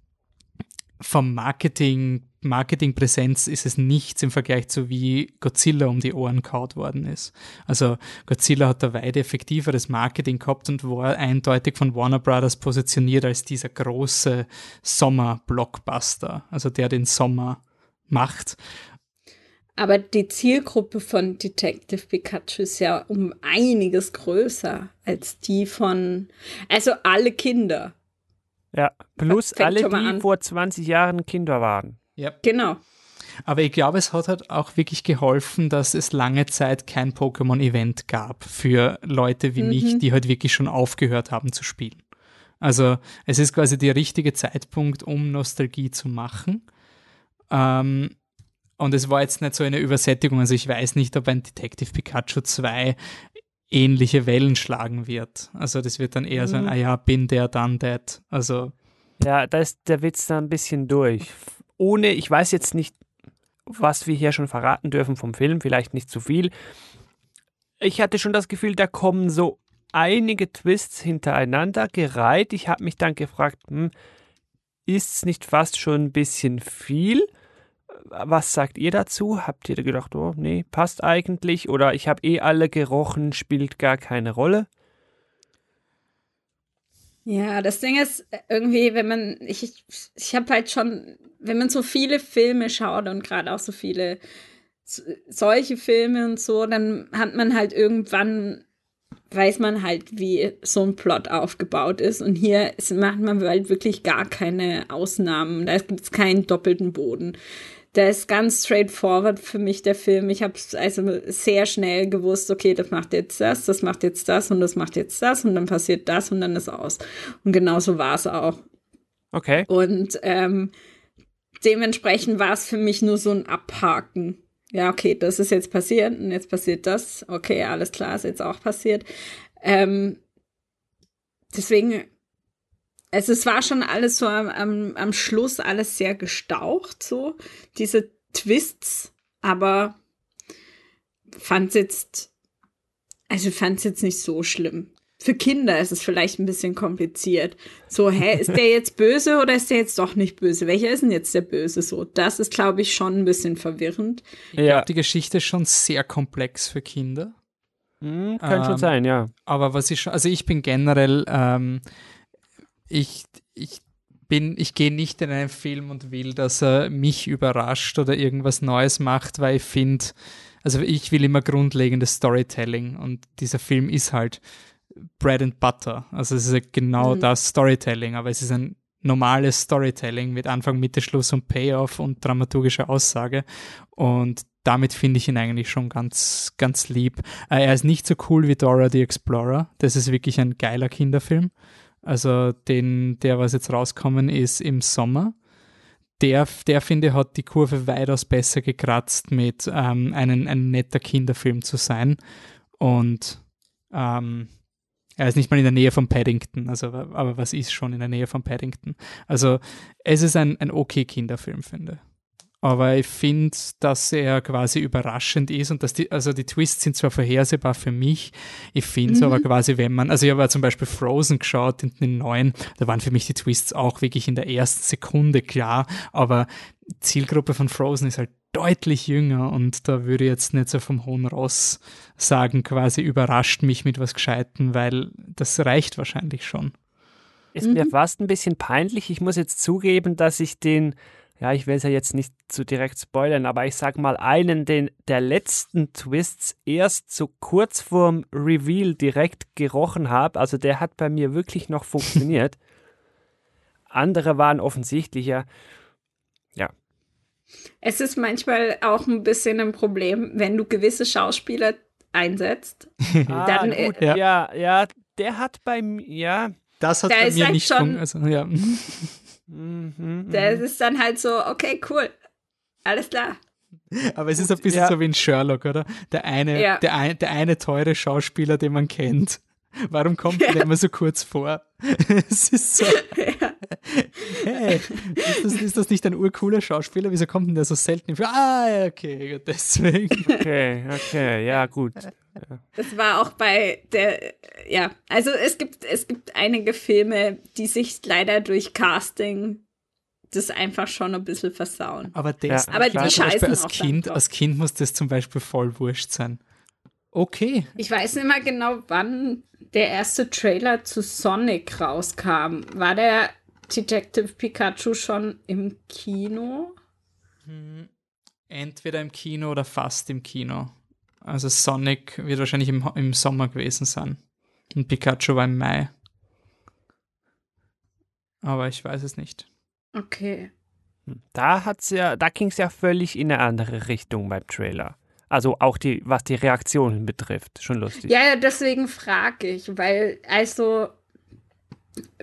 vom Marketing, Marketingpräsenz ist es nichts im Vergleich zu wie Godzilla um die Ohren kaut worden ist. Also Godzilla hat da weit effektiveres Marketing gehabt und war eindeutig von Warner Brothers positioniert als dieser große Sommer-Blockbuster, also der den Sommer macht. Aber die Zielgruppe von Detective Pikachu ist ja um einiges größer als die von, also alle Kinder. Ja, plus Fängt alle, die an. vor 20 Jahren Kinder waren. Ja. Genau. Aber ich glaube, es hat halt auch wirklich geholfen, dass es lange Zeit kein Pokémon-Event gab für Leute wie mich, die halt wirklich schon aufgehört haben zu spielen. Also es ist quasi der richtige Zeitpunkt, um Nostalgie zu machen. Ähm, und es war jetzt nicht so eine Übersättigung. Also ich weiß nicht, ob ein Detective Pikachu 2 ähnliche Wellen schlagen wird. Also das wird dann eher so ein, ah ja, bin der, dann that. Also Ja, da ist der Witz da ein bisschen durch. Ohne, ich weiß jetzt nicht, was wir hier schon verraten dürfen vom Film, vielleicht nicht zu viel. Ich hatte schon das Gefühl, da kommen so einige Twists hintereinander gereiht. Ich habe mich dann gefragt, hm, ist es nicht fast schon ein bisschen viel? Was sagt ihr dazu? Habt ihr gedacht, oh, nee, passt eigentlich? Oder ich habe eh alle gerochen, spielt gar keine Rolle? Ja, das Ding ist irgendwie, wenn man, ich, ich, habe halt schon, wenn man so viele Filme schaut und gerade auch so viele solche Filme und so, dann hat man halt irgendwann, weiß man halt, wie so ein Plot aufgebaut ist. Und hier macht man halt wirklich gar keine Ausnahmen. Da gibt es keinen doppelten Boden. Der ist ganz straightforward für mich, der Film. Ich habe also sehr schnell gewusst, okay, das macht jetzt das, das macht jetzt das und das macht jetzt das und dann passiert das und dann ist aus. Und genauso war es auch. Okay. Und ähm, dementsprechend war es für mich nur so ein Abhaken. Ja, okay, das ist jetzt passiert und jetzt passiert das. Okay, alles klar, ist jetzt auch passiert. Ähm, deswegen, also es war schon alles so am, am, am Schluss alles sehr gestaucht, so diese Twists, aber fand jetzt, also fand es jetzt nicht so schlimm. Für Kinder ist es vielleicht ein bisschen kompliziert. So, hä, ist der jetzt böse oder ist der jetzt doch nicht böse? Welcher ist denn jetzt der Böse? So, das ist, glaube ich, schon ein bisschen verwirrend. ich Ja. glaube, die Geschichte ist schon sehr komplex für Kinder. Hm, kann schon Ähm, sein, ja. Aber was ich schon, also ich bin generell, ähm, ich, ich bin, ich gehe nicht in einen Film und will, dass er mich überrascht oder irgendwas Neues macht, weil ich finde, also ich will immer grundlegendes Storytelling und dieser Film ist halt Bread and Butter. Also es ist genau Mhm. das Storytelling, aber es ist ein normales Storytelling mit Anfang, Mitte, Schluss und Payoff und dramaturgischer Aussage. Und damit finde ich ihn eigentlich schon ganz, ganz lieb. Äh, er ist nicht so cool wie Dora the Explorer. Das ist wirklich ein geiler Kinderfilm. Also den, der, was jetzt rauskommen ist im Sommer. Der, der finde hat die Kurve weitaus besser gekratzt mit ähm, einem, ein netter Kinderfilm zu sein. Und ähm, er ist nicht mal in der Nähe von Paddington, also, aber was ist schon in der Nähe von Paddington? Also es ist ein, ein okay Kinderfilm, finde ich. Aber ich finde, dass er quasi überraschend ist und dass die, also die Twists sind zwar vorhersehbar für mich, ich finde es mhm. aber quasi, wenn man, also ich habe zum Beispiel Frozen geschaut in den neuen, da waren für mich die Twists auch wirklich in der ersten Sekunde klar, aber Zielgruppe von Frozen ist halt deutlich jünger und da würde ich jetzt nicht so vom hohen Ross sagen, quasi überrascht mich mit was Gescheiten, weil das reicht wahrscheinlich schon. Ist mhm. mir fast ein bisschen peinlich. Ich muss jetzt zugeben, dass ich den ja, ich will es ja jetzt nicht zu direkt spoilern, aber ich sag mal einen den, der letzten Twists erst so kurz vorm Reveal direkt gerochen habe. Also der hat bei mir wirklich noch [laughs] funktioniert. Andere waren offensichtlicher. Ja. Es ist manchmal auch ein bisschen ein Problem, wenn du gewisse Schauspieler einsetzt. [laughs] ah, dann, gut, äh, ja. ja, der hat bei mir, ja. Das hat bei mir halt nicht schon, also, ja. Mhm, das ist dann halt so, okay, cool. Alles klar. Aber es ist ein bisschen ja. so wie in Sherlock, oder? Der eine, ja. der, ein, der eine teure Schauspieler, den man kennt. Warum kommt [laughs] ja. der immer so kurz vor? [laughs] es ist so. [laughs] Ja. Hey, ist das, ist das nicht ein urcooler Schauspieler? Wieso kommt denn der so selten vor? Ah, okay, deswegen. Okay, okay, ja, gut. Das war auch bei der, ja, also es gibt, es gibt einige Filme, die sich leider durch Casting das einfach schon ein bisschen versauen. Aber, das, ja. aber die scheißen als Kind, als Kind muss das zum Beispiel voll wurscht sein. Okay. Ich weiß nicht mehr genau, wann der erste Trailer zu Sonic rauskam. War der Detective Pikachu schon im Kino? Hm, entweder im Kino oder fast im Kino. Also Sonic wird wahrscheinlich im, im Sommer gewesen sein. Und Pikachu war im Mai. Aber ich weiß es nicht. Okay. Da hat's ja, da ging es ja völlig in eine andere Richtung beim Trailer. Also auch die, was die Reaktionen betrifft. Schon lustig. Ja, ja, deswegen frage ich, weil also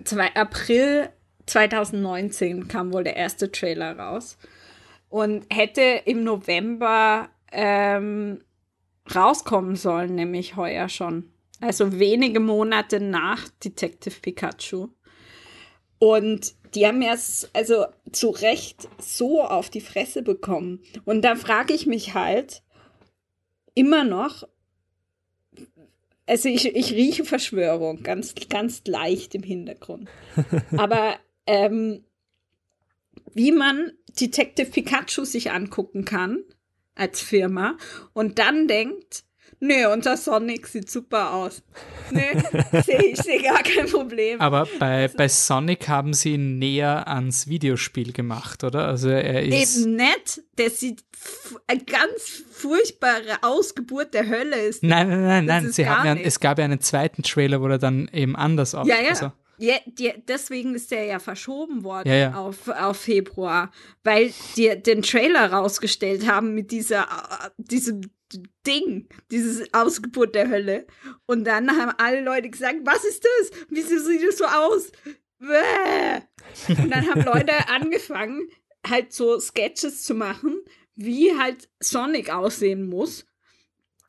2 April 2019 kam wohl der erste Trailer raus und hätte im November ähm, rauskommen sollen, nämlich heuer schon. Also wenige Monate nach Detective Pikachu. Und die haben ja also zu Recht so auf die Fresse bekommen. Und da frage ich mich halt immer noch, also ich, ich rieche Verschwörung ganz, ganz leicht im Hintergrund. [laughs] Aber ähm, wie man Detective Pikachu sich angucken kann, als Firma und dann denkt, Nö, unser Sonic sieht super aus. Nö, [laughs] sehe ich seh gar kein Problem. Aber bei, also, bei Sonic haben sie ihn näher ans Videospiel gemacht, oder? Also er ist. Eben nett. Der sieht eine ganz furchtbare Ausgeburt der Hölle ist. Nein, nein, nein, nein. Sie haben ja, es gab ja einen zweiten Trailer, wo er dann eben anders aussieht. Ja, ja. Also, ja, die, deswegen ist der ja verschoben worden ja, ja. Auf, auf Februar, weil die den Trailer rausgestellt haben mit dieser, diesem Ding, dieses Ausgeburt der Hölle. Und dann haben alle Leute gesagt, was ist das? Wieso sieht das so aus? Bäh. Und dann haben Leute [laughs] angefangen, halt so Sketches zu machen, wie halt Sonic aussehen muss.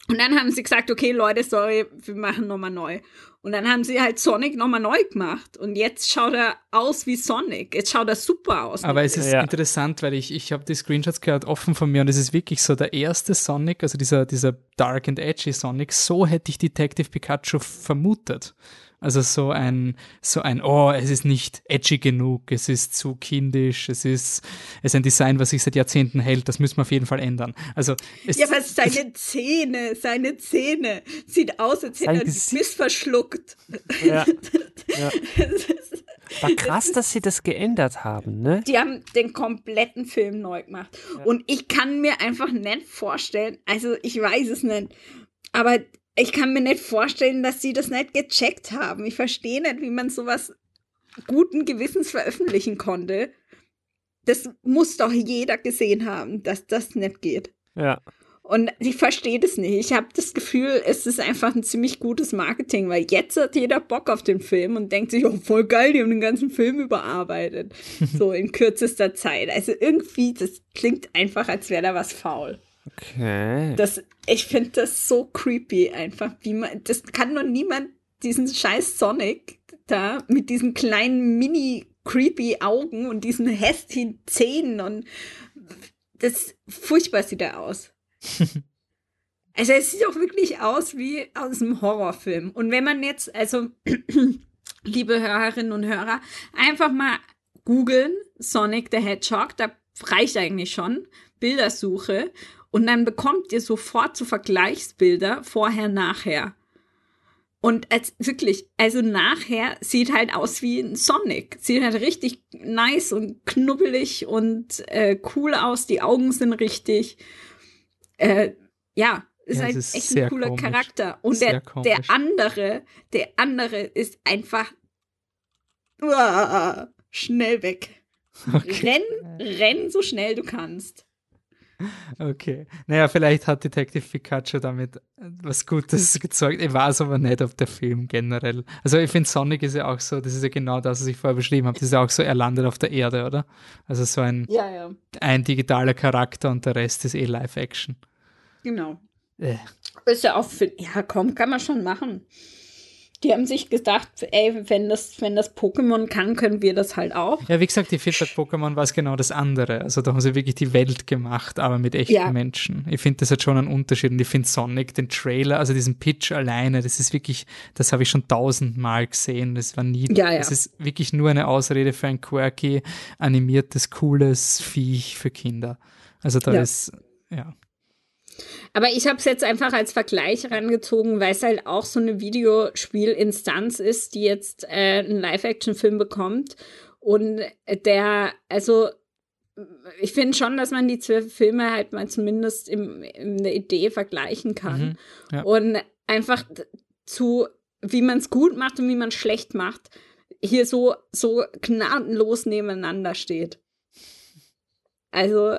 Und dann haben sie gesagt, okay, Leute, sorry, wir machen nochmal neu. Und dann haben sie halt Sonic nochmal neu gemacht. Und jetzt schaut er aus wie Sonic. Jetzt schaut er super aus. Aber es ist ja. interessant, weil ich, ich habe die Screenshots gerade offen von mir und es ist wirklich so der erste Sonic, also dieser, dieser Dark and Edgy Sonic, so hätte ich Detective Pikachu vermutet. Also so ein, so ein, oh, es ist nicht edgy genug, es ist zu kindisch, es ist, es ist ein Design, was sich seit Jahrzehnten hält, das müssen wir auf jeden Fall ändern. Also es, Ja, was seine Zähne, seine Zähne sieht aus, als hätte er Biss verschluckt. Ja. ja. [laughs] War krass, dass sie das geändert haben, ne? Die haben den kompletten Film neu gemacht. Ja. Und ich kann mir einfach nicht vorstellen, also ich weiß es nicht, aber ich kann mir nicht vorstellen, dass sie das nicht gecheckt haben. Ich verstehe nicht, wie man sowas guten Gewissens veröffentlichen konnte. Das muss doch jeder gesehen haben, dass das nicht geht. Ja. Und ich verstehe das nicht. Ich habe das Gefühl, es ist einfach ein ziemlich gutes Marketing, weil jetzt hat jeder Bock auf den Film und denkt sich, oh, voll geil, die haben den ganzen Film überarbeitet. [laughs] so in kürzester Zeit. Also irgendwie, das klingt einfach, als wäre da was faul. Okay. Das, ich finde das so creepy einfach, wie man, das kann doch niemand diesen scheiß Sonic da mit diesen kleinen mini creepy Augen und diesen hässlichen Zähnen und das furchtbar sieht er aus. [laughs] also es sieht auch wirklich aus wie aus einem Horrorfilm. Und wenn man jetzt, also [clears throat] liebe Hörerinnen und Hörer, einfach mal googeln Sonic the Hedgehog, da reicht eigentlich schon Bildersuche und dann bekommt ihr sofort so Vergleichsbilder vorher nachher. Und als, wirklich, also nachher sieht halt aus wie ein Sonic. Sieht halt richtig nice und knubbelig und äh, cool aus. Die Augen sind richtig. Äh, ja, ist Ja, halt ist echt ein cooler komisch. Charakter. Und Sehr der, komisch. der andere, der andere ist einfach uah, schnell weg. [laughs] Okay. Renn, renn so schnell du kannst. Okay. Naja, vielleicht hat Detective Pikachu damit was Gutes [laughs] gezeugt. Ich weiß aber nicht, ob der Film generell. Also ich finde Sonic ist ja auch so, das ist ja genau das, was ich vorher beschrieben habe. Das ist ja auch so, er landet auf der Erde, oder? Also so ein, Ja, ja, ein digitaler Charakter und der Rest ist eh Live-Action. genau. Äh. Ist ja auch für, ja komm, kann man schon machen. Die haben sich gedacht, ey, wenn das, wenn das Pokémon kann, können wir das halt auch. Ja, wie gesagt, die Feedback Pokémon war es genau das andere. Also da haben sie wirklich die Welt gemacht, aber mit echten Ja. Menschen. Ich finde, das hat schon einen Unterschied. Und ich finde Sonic, den Trailer, also diesen Pitch alleine, das ist wirklich, das habe ich schon tausendmal gesehen. Das war nie, Ja, ja. das ist wirklich nur eine Ausrede für ein quirky, animiertes, cooles Viech für Kinder. Also da Ja. ist, ja. Aber ich habe es jetzt einfach als Vergleich herangezogen, weil es halt auch so eine Videospielinstanz ist, die jetzt äh, einen Live-Action-Film bekommt. Und der, also ich finde schon, dass man die zwei Filme halt mal zumindest im, in der Idee vergleichen kann. Mhm, ja. Und einfach zu, wie man es gut macht und wie man es schlecht macht, hier so, so gnadenlos nebeneinander steht. Also,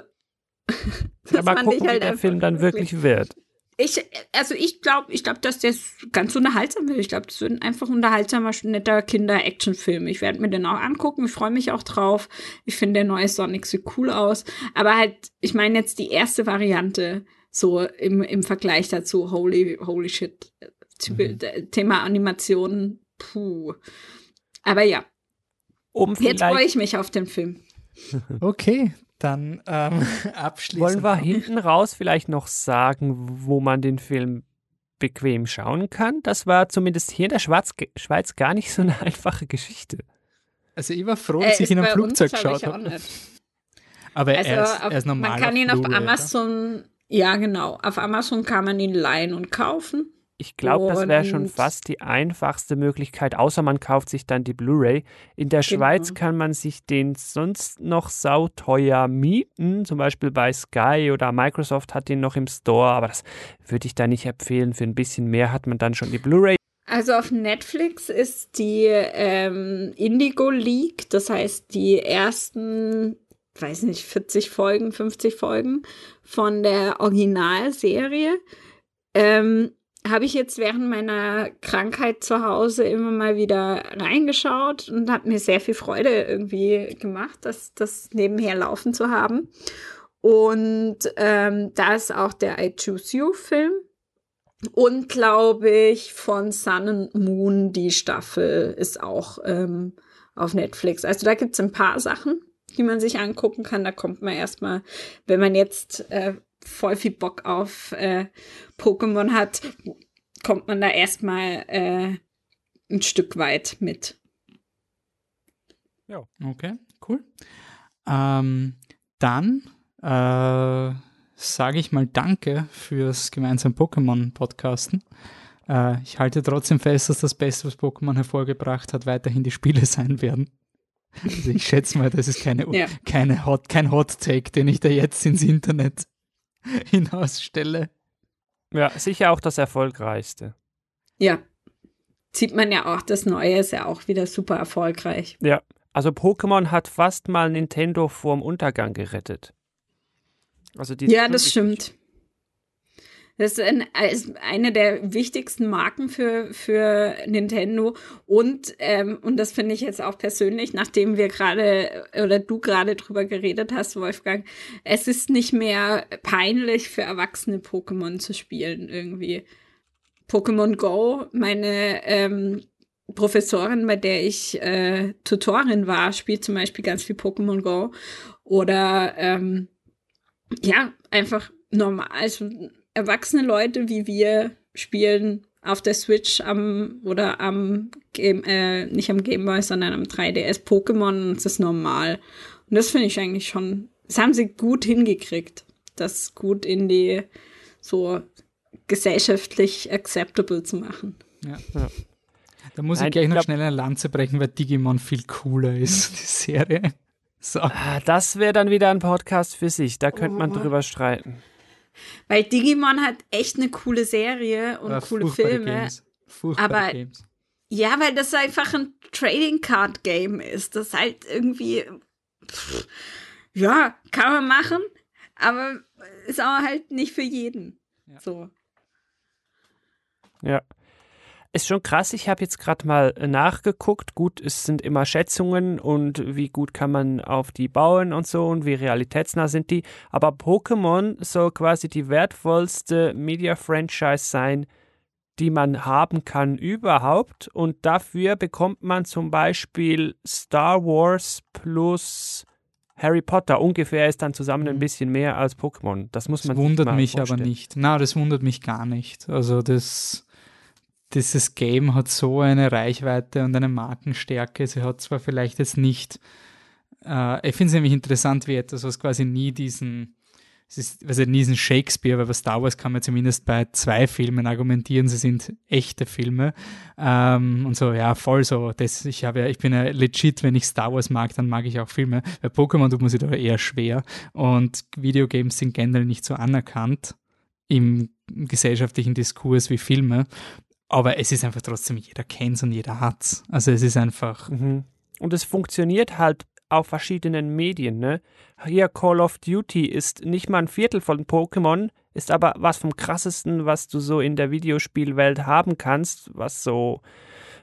Ja, mal gucken, ich halt wie der Film dann wirklich wird. ich, also ich glaube, ich glaube, dass der ganz unterhaltsam wird. Ich glaube, das wird ein einfach unterhaltsamer, netter Kinder-Action-Film. Ich werde mir den auch angucken. Ich freue mich auch drauf. Ich finde, der neue Sonic sieht cool aus. Aber halt, ich meine jetzt die erste Variante, so im, im Vergleich dazu, holy, holy shit. Mhm. Thema Animation, puh. Aber ja, Um jetzt freue ich mich auf den Film. Okay, dann ähm, [laughs] abschließend. wollen wir hinten raus vielleicht noch sagen, wo man den Film bequem schauen kann. Das war zumindest hier in der Schweiz, Schweiz gar nicht so eine [laughs] einfache Geschichte. Also ich war froh, Äh, dass ich ihn am Flugzeug geschaut habe. Aber Also er, ist, auf, er ist normal. man kann ihn auf? Amazon, ja genau, auf Amazon kann man ihn leihen und kaufen. Ich glaube, das wäre schon fast die einfachste Möglichkeit, außer man kauft sich dann die Blu-ray. In der Genau. Schweiz kann man sich den sonst noch sauteuer mieten, zum Beispiel bei Sky oder Microsoft hat den noch im Store, aber das würde ich da nicht empfehlen. Für ein bisschen mehr hat man dann schon die Blu-ray. Also auf Netflix ist die ähm, Indigo League, das heißt die ersten, weiß nicht, 40 Folgen, 50 Folgen von der Originalserie. Ähm, habe ich jetzt während meiner Krankheit zu Hause immer mal wieder reingeschaut und hat mir sehr viel Freude irgendwie gemacht, das, das nebenher laufen zu haben. Und ähm, da ist auch der I Choose You Film. Und glaube ich, von Sun and Moon, die Staffel ist auch ähm, auf Netflix. Also da gibt es ein paar Sachen, die man sich angucken kann. Da kommt man erstmal, wenn man jetzt äh, voll viel Bock auf äh, Pokémon hat, kommt man da erstmal äh, ein Stück weit mit. Okay, cool. Ähm, dann äh, sage ich mal Danke fürs gemeinsame Pokémon-Podcasten. Äh, ich halte trotzdem fest, dass das Beste, was Pokémon hervorgebracht hat, weiterhin die Spiele [laughs] sein werden. Also ich schätze mal, das ist keine, Ja. keine Hot, kein Hot Take, den ich da jetzt ins Internet [laughs] hinausstelle. Ja, sicher auch das erfolgreichste. Ja. Sieht man ja auch, das Neue ist ja auch wieder super erfolgreich. Ja, also Pokémon hat fast mal Nintendo vorm Untergang gerettet. Also Ja, das stimmt. Das ist, ein, ist eine der wichtigsten Marken für, für Nintendo. Und, ähm, und das finde ich jetzt auch persönlich, nachdem wir gerade oder du gerade drüber geredet hast, Wolfgang, es ist nicht mehr peinlich für Erwachsene Pokémon zu spielen irgendwie. Pokémon Go, meine ähm, Professorin, bei der ich äh, Tutorin war, spielt zum Beispiel ganz viel Pokémon Go. Oder ähm, ja, einfach normal, also erwachsene Leute wie wir spielen auf der Switch am oder am Game, äh, nicht am Gameboy, sondern am 3DS Pokémon und das ist normal. Und das finde ich eigentlich schon, das haben sie gut hingekriegt, das gut in die so gesellschaftlich acceptable zu machen. Ja. ja. Da muss Nein, ich gleich ich noch schnell eine Lanze brechen, weil Digimon viel cooler ist, [laughs] die Serie. So. Ah, das wäre dann wieder ein Podcast für sich, da könnte oh. man drüber streiten. Weil Digimon hat echt eine coole Serie und Aber coole Filme. Games. aber Games. ja, weil das einfach ein Trading Card Game ist. Das halt irgendwie pff, ja, kann man machen, aber ist auch halt nicht für jeden. Ja. So. Ja. Ist schon krass, ich habe jetzt gerade mal nachgeguckt. Gut, es sind immer Schätzungen und wie gut kann man auf die bauen und so und wie realitätsnah sind die. Aber Pokémon soll quasi die wertvollste Media-Franchise sein, die man haben kann überhaupt. Und dafür bekommt man zum Beispiel Star Wars plus Harry Potter. Ungefähr ist dann zusammen ein mhm. bisschen mehr als Pokémon. Das muss man das wundert mich vorstellen. aber nicht. Na, das wundert mich gar nicht. Also das dieses Game hat so eine Reichweite und eine Markenstärke. Sie hat zwar vielleicht jetzt nicht, äh, ich finde es nämlich interessant wie etwas, was quasi nie diesen, es ist also nie diesen Shakespeare, weil bei Star Wars kann man zumindest bei zwei Filmen argumentieren, sie sind echte Filme. Ähm, und so, ja, voll so. Das, ich, habe ja, ich bin ja legit, wenn ich Star Wars mag, dann mag ich auch Filme. Bei Pokémon tut man sich da eher schwer. Und Videogames sind generell nicht so anerkannt im gesellschaftlichen Diskurs wie Filme. Aber es ist einfach trotzdem, jeder kennt es und jeder hat es. Also es ist einfach. Mhm. Und es funktioniert halt auf verschiedenen Medien, ne? Hier Call of Duty ist nicht mal ein Viertel von Pokémon, ist aber was vom krassesten, was du so in der Videospielwelt haben kannst, was so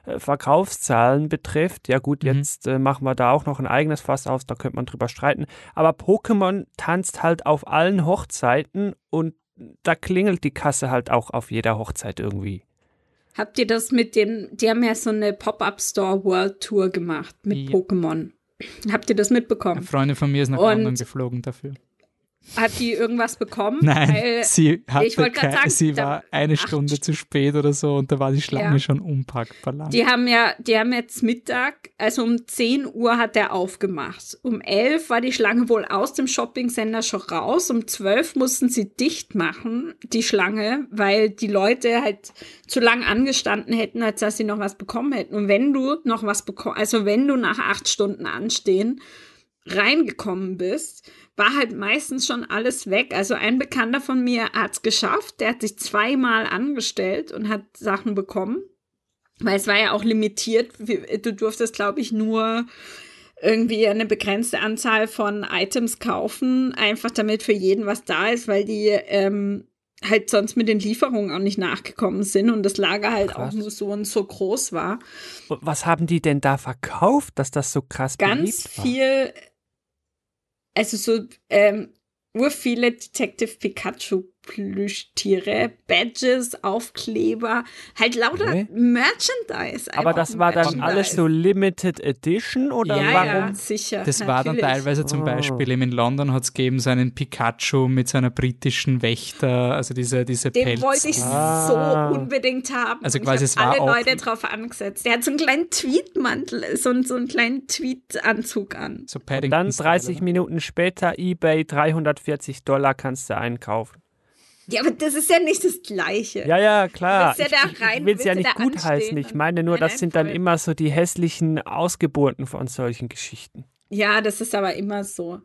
äh, Verkaufszahlen betrifft. Ja gut, mhm. jetzt äh, machen wir da auch noch ein eigenes Fass aus, da könnte man drüber streiten. Aber Pokémon tanzt halt auf allen Hochzeiten und da klingelt die Kasse halt auch auf jeder Hochzeit irgendwie. Habt ihr das mit dem, die haben ja so eine Pop-Up Store World Tour gemacht mit ja. Pokémon. Habt ihr das mitbekommen? Eine Freundin von mir ist nach Und London geflogen dafür. Hat die irgendwas bekommen? Nein, Weil, sie, hatte kein, sagen, sie war eine Stunde zu spät oder so und da war die Schlange ja. schon unpackbar lang. Die haben ja, die haben jetzt Mittag, also um 10 Uhr hat der aufgemacht. Um 11 war die Schlange wohl aus dem Shopping-Center schon raus. Um 12 mussten sie dicht machen, die Schlange, weil die Leute halt zu lang angestanden hätten, als dass sie noch was bekommen hätten. Und wenn du noch was bekommst, also wenn du nach acht Stunden anstehen reingekommen bist, war halt meistens schon alles weg. Also ein Bekannter von mir hat es geschafft, der hat sich zweimal angestellt und hat Sachen bekommen. Weil es war ja auch limitiert. Du durftest, glaube ich, nur irgendwie eine begrenzte Anzahl von Items kaufen, einfach damit für jeden was da ist, weil die ähm, halt sonst mit den Lieferungen auch nicht nachgekommen sind und das Lager halt krass. auch nur so und so groß war. Was haben die denn da verkauft, dass das so krass Ganz viel also so ähm, ur viele Detective Pikachu Plüschtiere, Badges, Aufkleber, halt lauter okay. Merchandise. Aber das war dann alles so Limited Edition oder ja, warum? Ja, sicher. Das natürlich. war dann teilweise zum oh. Beispiel in London hat es gegeben so einen Pikachu mit so einer britischen Wächter, also diese, diese Den Pelz. wollte ich ah. so unbedingt haben. Also quasi es war alle Leute drauf angesetzt. Der hat so einen kleinen Tweetmantel, so, so einen kleinen Tweetanzug an. So Und dann 30 Minuten später eBay 340 Dollar kannst du einkaufen. Ja, aber das ist ja nicht das Gleiche. Ja, ja, klar. Ja rein, ich will es ja nicht gutheißen. Ich meine nur, das sind dann immer so die hässlichen Ausgeburten von solchen Geschichten. Ja, das ist aber immer so.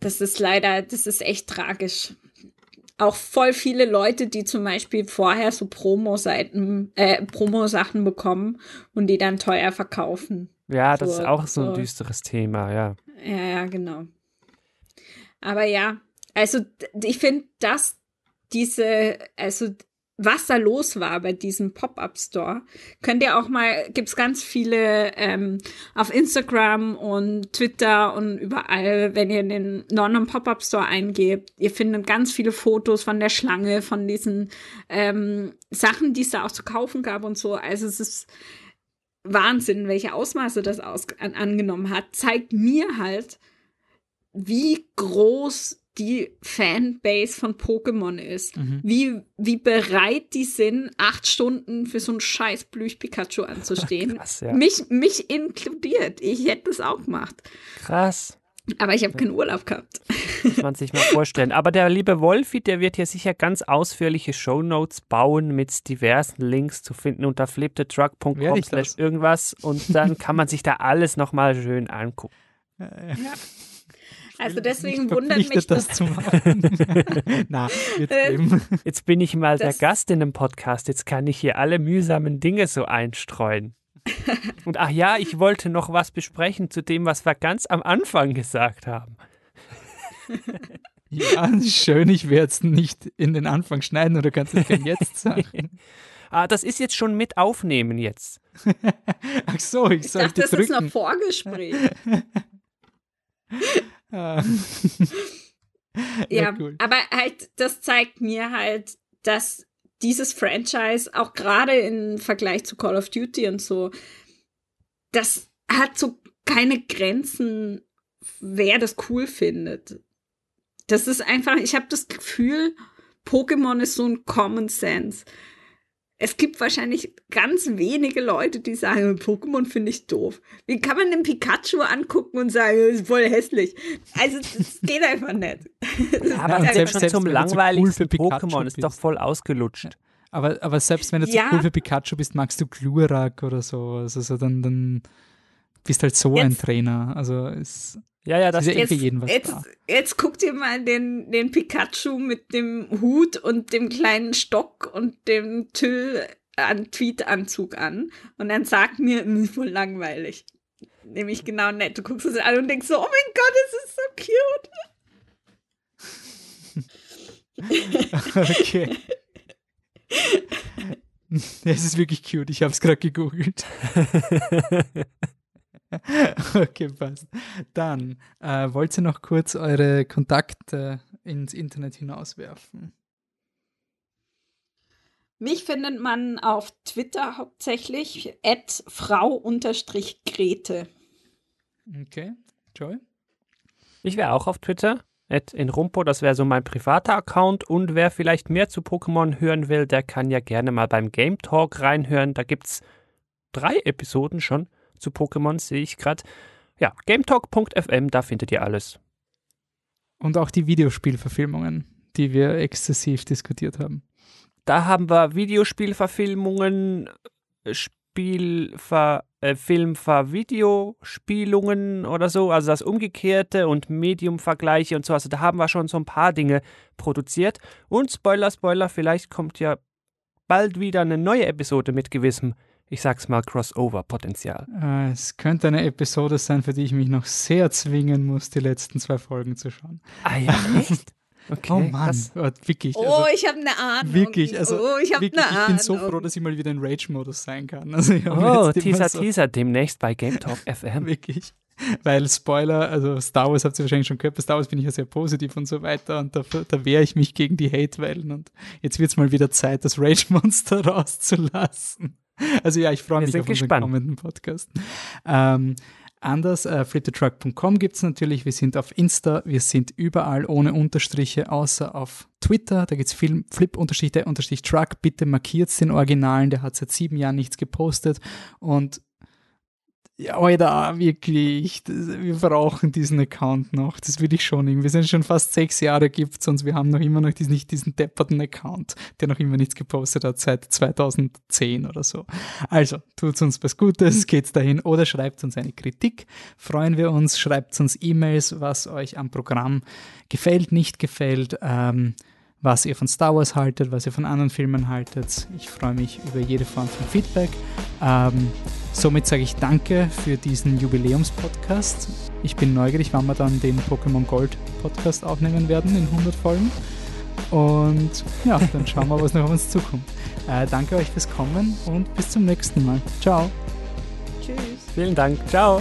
Das ist leider, das ist echt tragisch. Auch voll viele Leute, die zum Beispiel vorher so Promo-Seiten, äh, Promo-Sachen bekommen und die dann teuer verkaufen. Ja, das so, ist auch so ein düsteres Thema, ja. Ja, ja, genau. Aber ja, also ich finde, das diese, also was da los war bei diesem Pop-up-Store, könnt ihr auch mal, gibt's ganz viele ähm, auf Instagram und Twitter und überall, wenn ihr den London Pop-up-Store eingebt, ihr findet ganz viele Fotos von der Schlange, von diesen ähm, Sachen, die es da auch zu kaufen gab und so. Also es ist Wahnsinn, welche Ausmaße das aus an, angenommen hat, zeigt mir halt, wie groß die Fanbase von Pokémon ist. Mhm. Wie, wie bereit die sind, acht Stunden für so ein scheiß Plüsch-Pikachu anzustehen. [laughs] Krass, ja. mich, mich inkludiert. Ich hätte das auch gemacht. Krass. Aber ich habe keinen Urlaub gehabt. Muss man sich mal vorstellen. Aber der liebe Wolfi, der wird hier sicher ganz ausführliche Shownotes bauen mit diversen Links zu finden unter fliptetruck.com slash irgendwas und dann kann man sich da alles nochmal schön angucken. Ja. Also deswegen wundert mich das zu machen. [laughs] Na, jetzt, jetzt bin ich mal der Gast in dem Podcast. Jetzt kann ich hier alle mühsamen Dinge so einstreuen. [laughs] Und ach ja, ich wollte noch was besprechen zu dem, was wir ganz am Anfang gesagt haben. Ja, schön, ich werde es nicht in den Anfang schneiden oder kannst du es denn jetzt [laughs] sagen? ah, das ist jetzt schon mit aufnehmen jetzt. ach so, ich, ich dachte, das drücken. ist noch Vorgespräch. Ah. [laughs] ja, cool. aber halt, das zeigt mir halt, dass dieses Franchise auch gerade im Vergleich zu Call of Duty und so, das hat so keine Grenzen, wer das cool findet. Das ist einfach, ich habe das Gefühl, Pokémon ist so ein Common Sense es gibt wahrscheinlich ganz wenige Leute, die sagen, Pokémon finde ich doof. Wie kann man den Pikachu angucken und sagen, das ist voll hässlich? Also, das [laughs] geht einfach nicht. Ja, aber selbst, selbst zum langweiligsten cool Pokémon ist doch voll ausgelutscht. Aber, aber selbst wenn du ja. zu cool für Pikachu bist, magst du Glurak oder so. Also so dann, dann bist halt so Jetzt. ein Trainer. Also es ja, ja, das ist ja jetzt, für jeden was jetzt, da. jetzt guck dir mal den, den Pikachu mit dem Hut und dem kleinen Stock und dem Tüll an Tweet-Anzug an und dann sagt mir, [laughs] das ist voll langweilig. Nämlich genau nett. Du guckst es an und denkst so, oh mein Gott, es ist so cute. okay. [laughs] [laughs] Es ist wirklich cute. Ich habe es gerade gegoogelt. [laughs] okay, passt. Dann äh, wollt ihr noch kurz eure Kontakte ins Internet hinauswerfen? Mich findet man auf Twitter hauptsächlich at frau-grete. Okay, Joy? Ich wäre auch auf Twitter. At inrumpo, das wäre so mein privater Account. Und wer vielleicht mehr zu Pokémon hören will, der kann ja gerne mal beim Game Talk reinhören. Da gibt es drei Episoden schon zu Pokémon, sehe ich gerade. Ja, gametalk.fm, da findet ihr alles. Und auch die Videospielverfilmungen, die wir exzessiv diskutiert haben. Da haben wir Videospielverfilmungen, Spielver, äh, Filmver-Videospielungen oder so, also das Umgekehrte und Medium-Vergleiche und so. Also da haben wir schon so ein paar Dinge produziert. Und Spoiler, Spoiler, vielleicht kommt ja bald wieder eine neue Episode mit gewissem ich sag's mal, Crossover-Potenzial. Äh, es könnte eine Episode sein, für die ich mich noch sehr zwingen muss, die letzten zwei Folgen zu schauen. Ah ja, echt? [laughs] Okay, oh Mann, oh, wirklich. Oh, also, ich habe eine Ahnung. Wirklich, also oh, ich, wirklich, ich bin so froh, dass ich mal wieder in Rage-Modus sein kann. [laughs] Also oh, Teaser, so Teaser, demnächst bei Game Talk [laughs] FM. wirklich. Weil Spoiler, also Star Wars habt ihr wahrscheinlich schon gehört, bei Star Wars bin ich ja sehr positiv und so weiter und da, da wehre ich mich gegen die Hate-Wellen und jetzt wird es mal wieder Zeit, das Rage-Monster rauszulassen. [laughs] Also ja, ich freue mich auf gespannt. unseren kommenden Podcast. Ähm, anders, äh, flittertruck.com gibt es natürlich. Wir sind auf Insta, wir sind überall ohne Unterstriche, außer auf Twitter. Da gibt es Flip-Truck. Bitte markiert den Originalen, der hat seit sieben Jahren nichts gepostet. Und ja, Alter, wirklich, das, wir brauchen diesen Account noch. Das will ich schon irgendwie. Wir sind schon fast sechs Jahre gibt und wir haben noch immer noch diesen, nicht diesen depperten Account, der noch immer nichts gepostet hat seit 2010 oder so. Also, tut uns was Gutes, geht's dahin oder schreibt uns eine Kritik. Freuen wir uns, schreibt uns E-Mails, was euch am Programm gefällt, nicht gefällt. Ähm, was ihr von Star Wars haltet, was ihr von anderen Filmen haltet. Ich freue mich über jede Form von Feedback. Ähm, somit sage ich danke für diesen Jubiläumspodcast. Ich bin neugierig, wann wir dann den Pokémon Gold Podcast aufnehmen werden in 100 Folgen. Und ja, dann schauen wir, was noch auf uns zukommt. Äh, danke euch fürs Kommen und bis zum nächsten Mal. Ciao. Tschüss. Vielen Dank. Ciao.